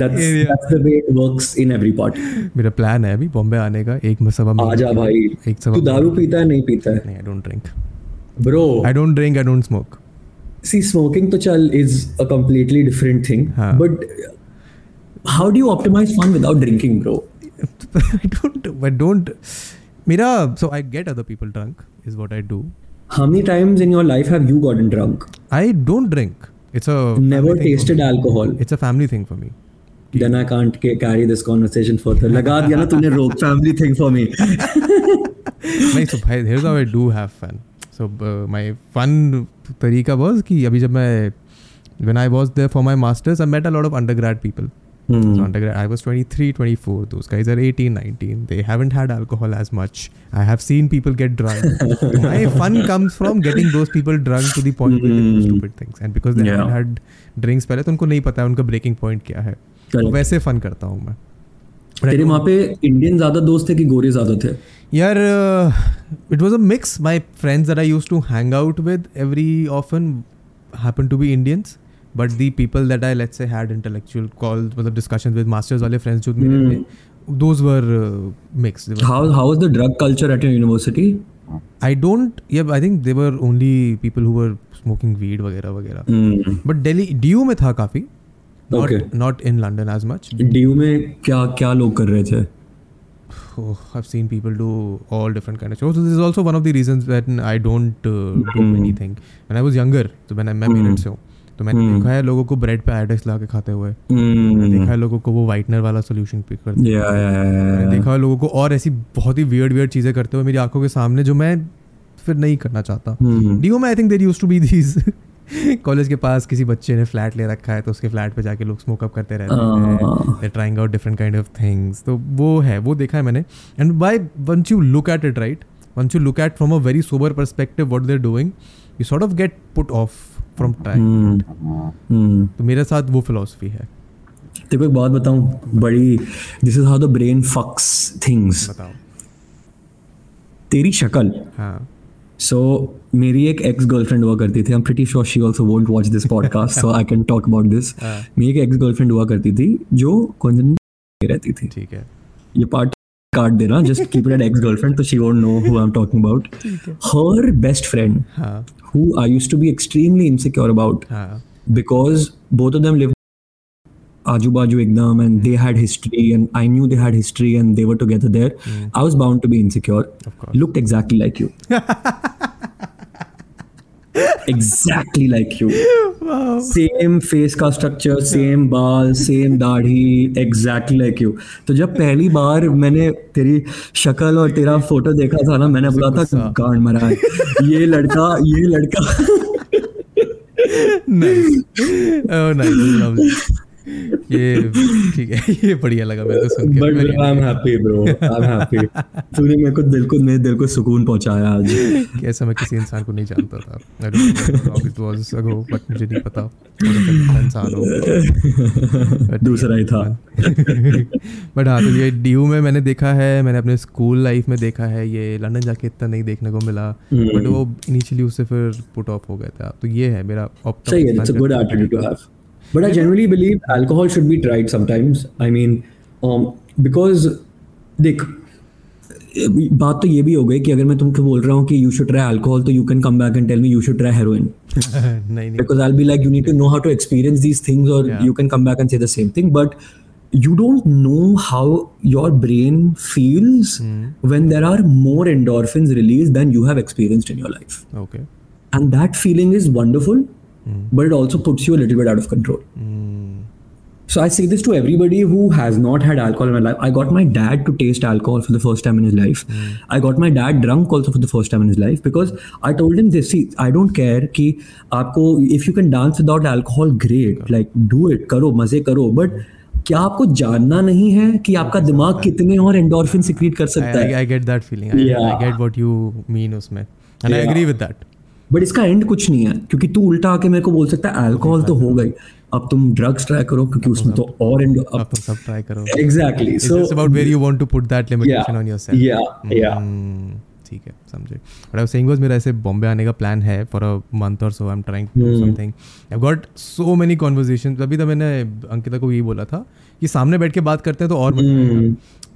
That's, Area. that's the way it works in every party. मेरा प्लान है अभी बॉम्बे आने का एक आजा भाई एक तू दारू पीता है नहीं पीता है नहीं I don't drink bro I don't drink I don't smoke see smoking तो चल is a completely different thing. But how do you optimize fun without drinking bro I don't I don't मेरा so I get other people drunk is what I do how many times in your life have you gotten drunk I don't drink it's a never family thing for tasted me. alcohol it's a family thing for me then i can't ca- carry this conversation further लगा दिया ना तूने रोक family thing for me नहीं so भाई here's how I do have fun so uh, my fun तरीका was कि अभी जब मैं when I was there for my masters I met a lot of undergrad people Hmm. So undergrad, I was 23, 24. Those guys are 18, 19. They haven't had alcohol as much. I have seen people get drunk. My fun comes from getting those people drunk to the point where they do Hmm. stupid things. And because they Yeah. haven't had drinks पहले तो उनको नहीं पता है उनका breaking point क्या है. तो. वैसे फन करता हूँ मैं. तेरे वहाँ पे इंडियन ज़्यादा दोस्त थे कि गोरे ज़्यादा थे यार uh, it was a mix my friends that i used to hang out with every often happened to be indians but the people that i let's say had intellectual calls मतलब discussions with masters वाले friends जो मेरे Hmm. थे those were uh, mixed They were- how how is the drug culture at your university i don't yeah i think they were only people who were smoking weed वगैरह वगैरह hmm. but delhi du में था काफ़ी not Okay. not in london as much DU में क्या क्या लोग कर रहे थे oh, I've seen people do all different kind of shows. So this is also one of the reasons that I don't uh, do Hmm. anything. When I was younger, तो मैंने मैं Hmm. पेरेंट्स से हूँ तो मैंने Hmm. देखा है लोगों को ब्रेड पे एडेक्स ला के खाते हुए। Hmm. मैंने देखा है लोगों को वो वाइटनर वाला सोल्यूशन पिक करते Yeah, yeah, yeah, मैंने देखा है लोगों को और ऐसी बहुत ही वियर्ड वियर्ड चीज़ें करते हुए मेरी आँखों के सामने जो मैं फिर नहीं करना चाहता. डीओ में I think there use to be these college के पास किसी बच्चे ने फ्लैट ले रखा है तो उसके फ्लैट पे जाके लोग स्मोकअप करते रहते हैं। They trying out different kind of things तो वो है वो देखा है मैंने। And by once you look at it right once you look at from a very sober perspective what they are doing you sort of get put off from time Hmm. Hmm. तो मेरे साथ वो philosophy है। तेरे को एक बात बताऊँ बड़ी this is how the brain fucks things तेरी शक्ल। हाँ। सो मेरी एक एक्स गर्लफ्रेंड हुआ करती थी। I am pretty sure she also won't watch this podcast so I can talk about this. मेरी एक एक्स गर्लफ्रेंड हुआ करती थी जो कौन रहती थी। ठीक है। ये पार्ट काट देना just keep it at ex girlfriend तो she won't know who I am talking about her best friend हाँ who I used to be extremely insecure about हाँ because both of them lived Aju Baju Ekdam and they had history and I knew they had history and they were together there. I was bound to be insecure. Of course. Looked exactly like you. exactly like. Same face का structure, same बाल, same दाढ़ी, exactly like you. तो जब पहली बार मैंने तेरी शक्ल और तेरा फ़ोटो देखा था ना मैंने बोला था गांड मरा है ये लड़का ये लड़का nice. Oh, nice. Lovely. ये ठीक है ये बढ़िया लगा मेरे को सुन के। But I am happy bro I am happy तूने मेरे को दिल को मेरे दिल को सुकून पहुँचाया आज। कैसा मैं किसी इंसान को नहीं जानता था। Don't know how long it was ago, मुझे नहीं पता। इंसान हो दूसरा ही था। बट हाँ तो ये डी में मैंने देखा है मैंने अपने स्कूल लाइफ में देखा है ये लंदन जाके इतना नहीं देखने को मिला। बट वो इनिशियली उससे फिर पुट ऑफ़ हो गया था। तो ये है मेरा optimum सही है it's a good to it. have but i genuinely believe alcohol should be tried sometimes i mean um because देख बात तो ये भी हो गई कि अगर मैं तुमको बोल रहा हूँ कि यू शुड ट्राई अल्कोहल तो you can come back and tell me you should try heroin नहीं नहीं because I'll be like, you need to know how to experience these things, or Yeah. you can come back and say the same thing. But you don't know how your brain feels when there are more endorphins released than you have experienced in your life. Okay And that feeling is wonderful, But it also puts you a little bit out of control. Mm. So I say this to everybody who has not had alcohol in my life. I got my dad to taste alcohol for the first time in his life. Mm. I got my dad drunk also for the first time in his life because I told him this. See, I don't care कि आपको if you can dance without alcohol, great. Like do it, करो मज़े करो. But क्या आपको जानना नहीं है कि आपका दिमाग कितने और एंडोर्फिन सिक्रीट कर सकता है I get that feeling. I, I Yeah. get what you mean उसमें. And I Yeah. agree with that. But इसका एंड कुछ नहीं है क्योंकि तू उल्टा आके मेरे को बोल सकता है अल्कोहल तो हो गई। अब तुम ड्रग्स ट्राई करो क्योंकि उसमें तो और एंड अब तुम सब ट्राई करो. Exactly so about where you want to put that limitation on yourself. yeah yeah. Hmm, ठीक है समझे। बट आई सेइंग वाज मेरा ऐसे बॉम्बे आने का प्लान है फॉर अ मंथ और so I am trying to do something I got so many conversations अभी तो मैंने अंकिता को यही बोला था कि सामने बैठ के बात करते हैं तो और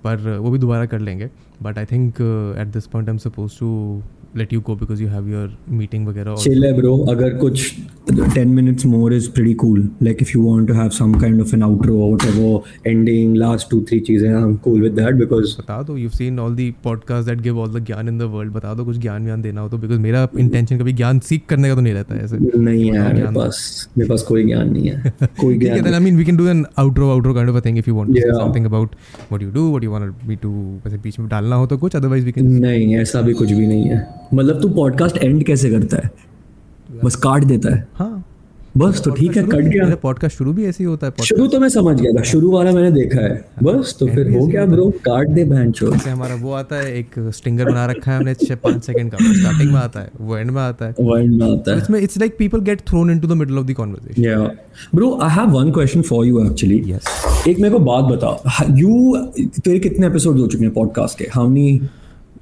पर वो भी दोबारा कर लेंगे। But I think at this point I am suppose to let you go because you have your meeting वगैरह chill है bro अगर कुछ 10 minutes more is pretty cool like if you want to have some kind of an outro or whatever ending last two three चीज़ें I'm cool with that because बता दो you seen all the podcast that give all the gyan in the world बता दो कुछ ज्ञान व्यान देना हो तो बिकॉज़ मेरा इंटेंशन कभी ज्ञान सीख करने का तो नहीं रहता है ऐसे नहीं है यार मेरे पास मेरे पास कोई ज्ञान नहीं है कोई है ज्ञान then I mean we can do an outro outro kind of a thing if you want to yeah. say something about what you do what you want me to वैसे बीच में डालना हो तो कुछ otherwise we can नहीं ऐसा भी कुछ भी नहीं है मतलब तू पॉडकास्ट एंड कैसे करता है? बस काट देता है। हाँ। बस तो ठीक है कट गया। पॉडकास्ट शुरू भी ऐसे ही होता है शुरू तो मैं समझ गया था शुरू वाला मैंने देखा है। बस तो फिर हो गया ब्रो काट दे बहन चो जैसे हमारा वो आता है एक स्टिंगर बना रखा है हमने छः पाँच सेकंड का। स्टार्टिंग में आता है वो एंड में आता है। वर्ड में आता है। इसमें it's like people get thrown into the middle of the conversation Yeah. Bro, I have one question for you actually. Yes. एक मेरे को बात बता यू तेरे कितने एपिसोड हो चुके हैं पॉडकास्ट के? How many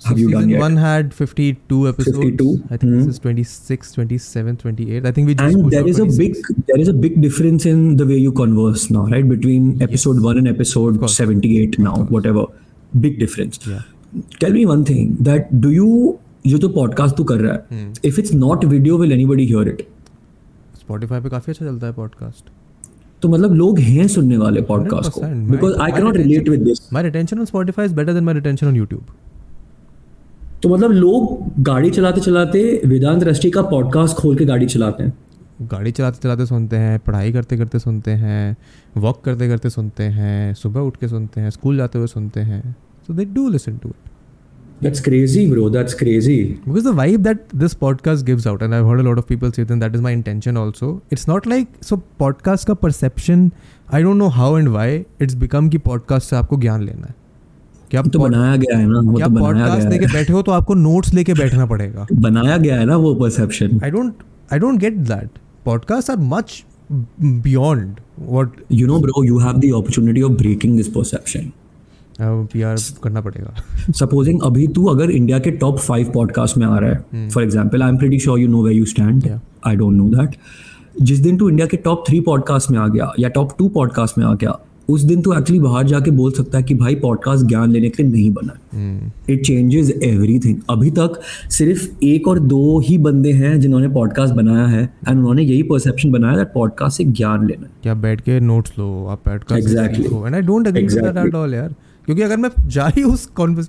have you done yet? one had 52 episodes. 52, I think mm-hmm. this is 26, 27, 28. I think we just And there is a big there is a big difference in the way you converse now, right? Between episode yes. one and episode course. seventy eight now, whatever. Big difference. Yeah. Tell me one thing that do you जो तो podcast तू कर रहा Hmm. है if it's not video will anybody hear it Spotify पे काफ़ी अच्छा चलता है पॉडकास्ट तो मतलब लोग हैं सुनने वाले पॉडकास्ट को 100%. Because I My- cannot relate with this My retention on Spotify is better than my retention on YouTube. तो मतलब लोग गाड़ी चलाते चलाते वेदांत दृष्टि का पॉडकास्ट खोल के गाड़ी चलाते हैं। गाड़ी चलाते चलाते सुनते हैं पढ़ाई करते करते सुनते हैं वॉक करते करते सुनते हैं सुबह उठ के सुनते हैं स्कूल जाते हुए सुनते हैं। So they do listen to it that's crazy bro that's crazy because the vibe that this podcast gives out and I heard a lot of people see then that is my intention also it's not like so podcast का perception I don't know how and why it's become की podcast से आपको ज्ञान लेना है। कि आप तो बनाया गया है ना वो तो बनाया गया लेके है। बैठे हो तो आपको नोट्स लेके बैठना पड़ेगा। बनाया गया है ना वो perception I don't I don't get that podcast are much beyond what you know bro you have the opportunity of breaking this perception PR करना पड़ेगा। सपोजिंग अभी तू अगर इंडिया के टॉप फाइव पॉडकास्ट में आ रहा है for example I am pretty sure you know way you stand. I don't know that जिस दिन तू इंडिया के टॉप थ्री पॉडकास्ट में आ गया या टॉप टू पॉडकास्ट में आ गया उस दिन तो एक्चुअली बाहर जाके बोल सकता है कि भाई पॉडकास्ट ज्ञान लेने के लिए नहीं बना। इट चेंजेस एवरीथिंग अभी तक सिर्फ़ एक और दो ही बंदे हैं जिन्होंने पॉडकास्ट बनाया है एंड उन्होंने यही परसेप्शन बनाया दैट पॉडकास्ट से ज्ञान लेना क्या बैठ के नोट्स लो आप podcast exactly and I don't agree with that at all यार। क्योंकि अगर मैं जा ही उस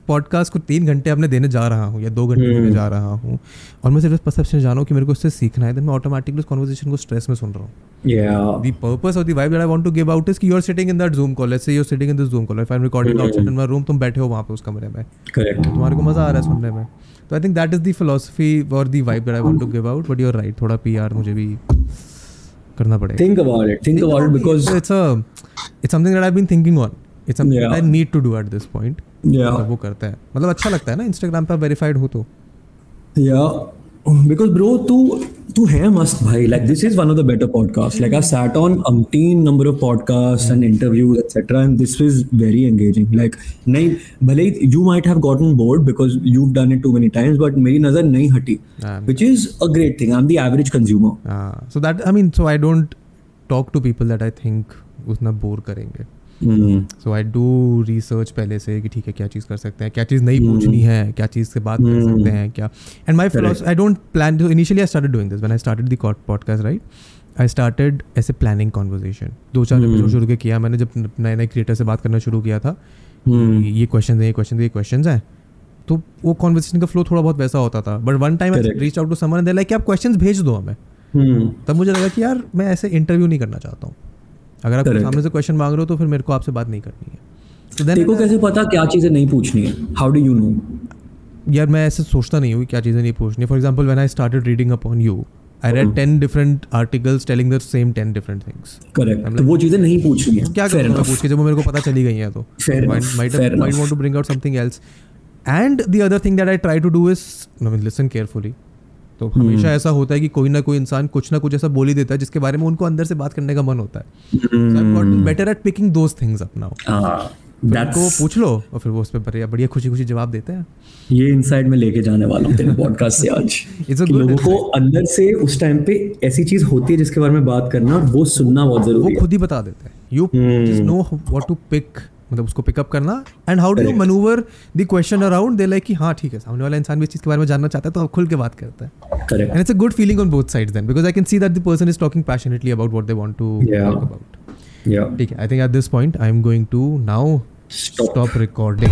पॉडकास्ट को तीन घंटे अपने देने जा रहा हूँ या दो घंटे हम्म। देने जा रहा हूँ और मैं सिर्फ़ परसेप्शन जाना हूँ कि मेरे को इससे सीखना है देन मैं ऑटोमेटिकली उस कॉन्वर्सेशन को स्ट्रेस में सुन रहा हूँ purpose of the vibe that I want to give out is कि in that Zoom call. Let's say you're sitting in this Zoom call. If I'm recording outside in my room, तुम बैठे हो वहाँ पे उस कमरे में करेक्ट तुम्हारे को मज़ा आ रहा है सुनने में तो I think that is the philosophy और the vibe that I want to give out but you are right थोड़ा पीआर मुझे भी करना पड़ेगा think about it think about it because it's a it's something that I've been thinking on. It's it's I need to do at this point वो करता है। मतलब अच्छा लगता है ना इंस्टाग्राम पे वेरीफाइड हो तो। या बिकॉज़ ब्रो तू तू है मस्त भाई। Like this is one of the better podcast like I sat on umpteen number of podcast and interview etcetera and this is very engaging like नहीं भले ही you might have gotten bored because you done it too many times but मेरी नज़र नहीं हटी। Which is a great thing I am the average consumer so that I mean so I don't talk to people that I think उतना bore करेंगे। So I do research पहले से कि ठीक है क्या चीज़ कर सकते हैं क्या चीज़ नहीं पूछनी है क्या चीज़ से बात कर सकते हैं क्या। And my philosophy I don't plan initially I started doing this when I started the podcast right I started ऐसे प्लानिंग कॉन्वर्जेशन दो चार एपिसोड शुरू के किया मैंने जब नए नए क्रिएटर से बात करना शुरू किया था. ये क्वेश्चन है ये क्वेश्चन ये क्वेश्चन हैं। तो वो कॉन्वर्सेशन का फ्लो थोड़ा बहुत वैसा होता था। But one time I reach out to someone they like आप क्वेश्चंस भेज दो हमें. तब मुझे लगा कि यार मैं ऐसे इंटरव्यू नहीं करना चाहता हूँ। अगर आप सामने से क्वेश्चन मांग रहे हो तो फिर मेरे को आपसे बात नहीं करनी है। तो तेरे को कैसे पता क्या चीज़ें नहीं पूछनी है? हाउ डू यू नो यार मैं ऐसे सोचता नहीं हूँ क्या चीज़ें नहीं पूछनी for example when I started reading upon you I read ten different articles telling the same ten different things correct तो वो चीज़ें नहीं पूछनी है। क्या enough. पूछ के? जब वो मेरे को पता चली गई है तो। Fair enough. might Fair might enough. want to bring out something else. And the other thing that I try to तो. हमेशा ऐसा होता है कि कोई ना कोई इंसान कुछ ना कुछ ऐसा बोल ही देता है जिसके बारे में उनको अंदर से बात करने का मन होता है। So I've gotten better at picking those things up now हाँ, फिर Hmm. that's उनको पूछ लो और फिर वो उस पर बढ़िया बढ़िया खुशी खुशी जवाब देते हैं। ये इनसाइड में लेके जाने वाला हूँ तेरे पॉडकास्ट से आज कि लोगों को अंदर से उस टाइम पे ऐसी चीज़ होती है जिसके बारे में बात करना और वो सुनना बहुत ज़रूरी है। खुद ही बता देते हैं। You know what to pick मतलब उसको पिकअप करना। And how do you manoeuvre the question around they like कि हाँ ठीक है सामने वाला इंसान भी इस चीज़ के बारे में जानना चाहता है तो आप खुल के बात करते हैं। And it's a good feeling on both sides then because I can see that the person is talking passionately about what they want to talk about ठीक है I think at this point I am going to now stop recording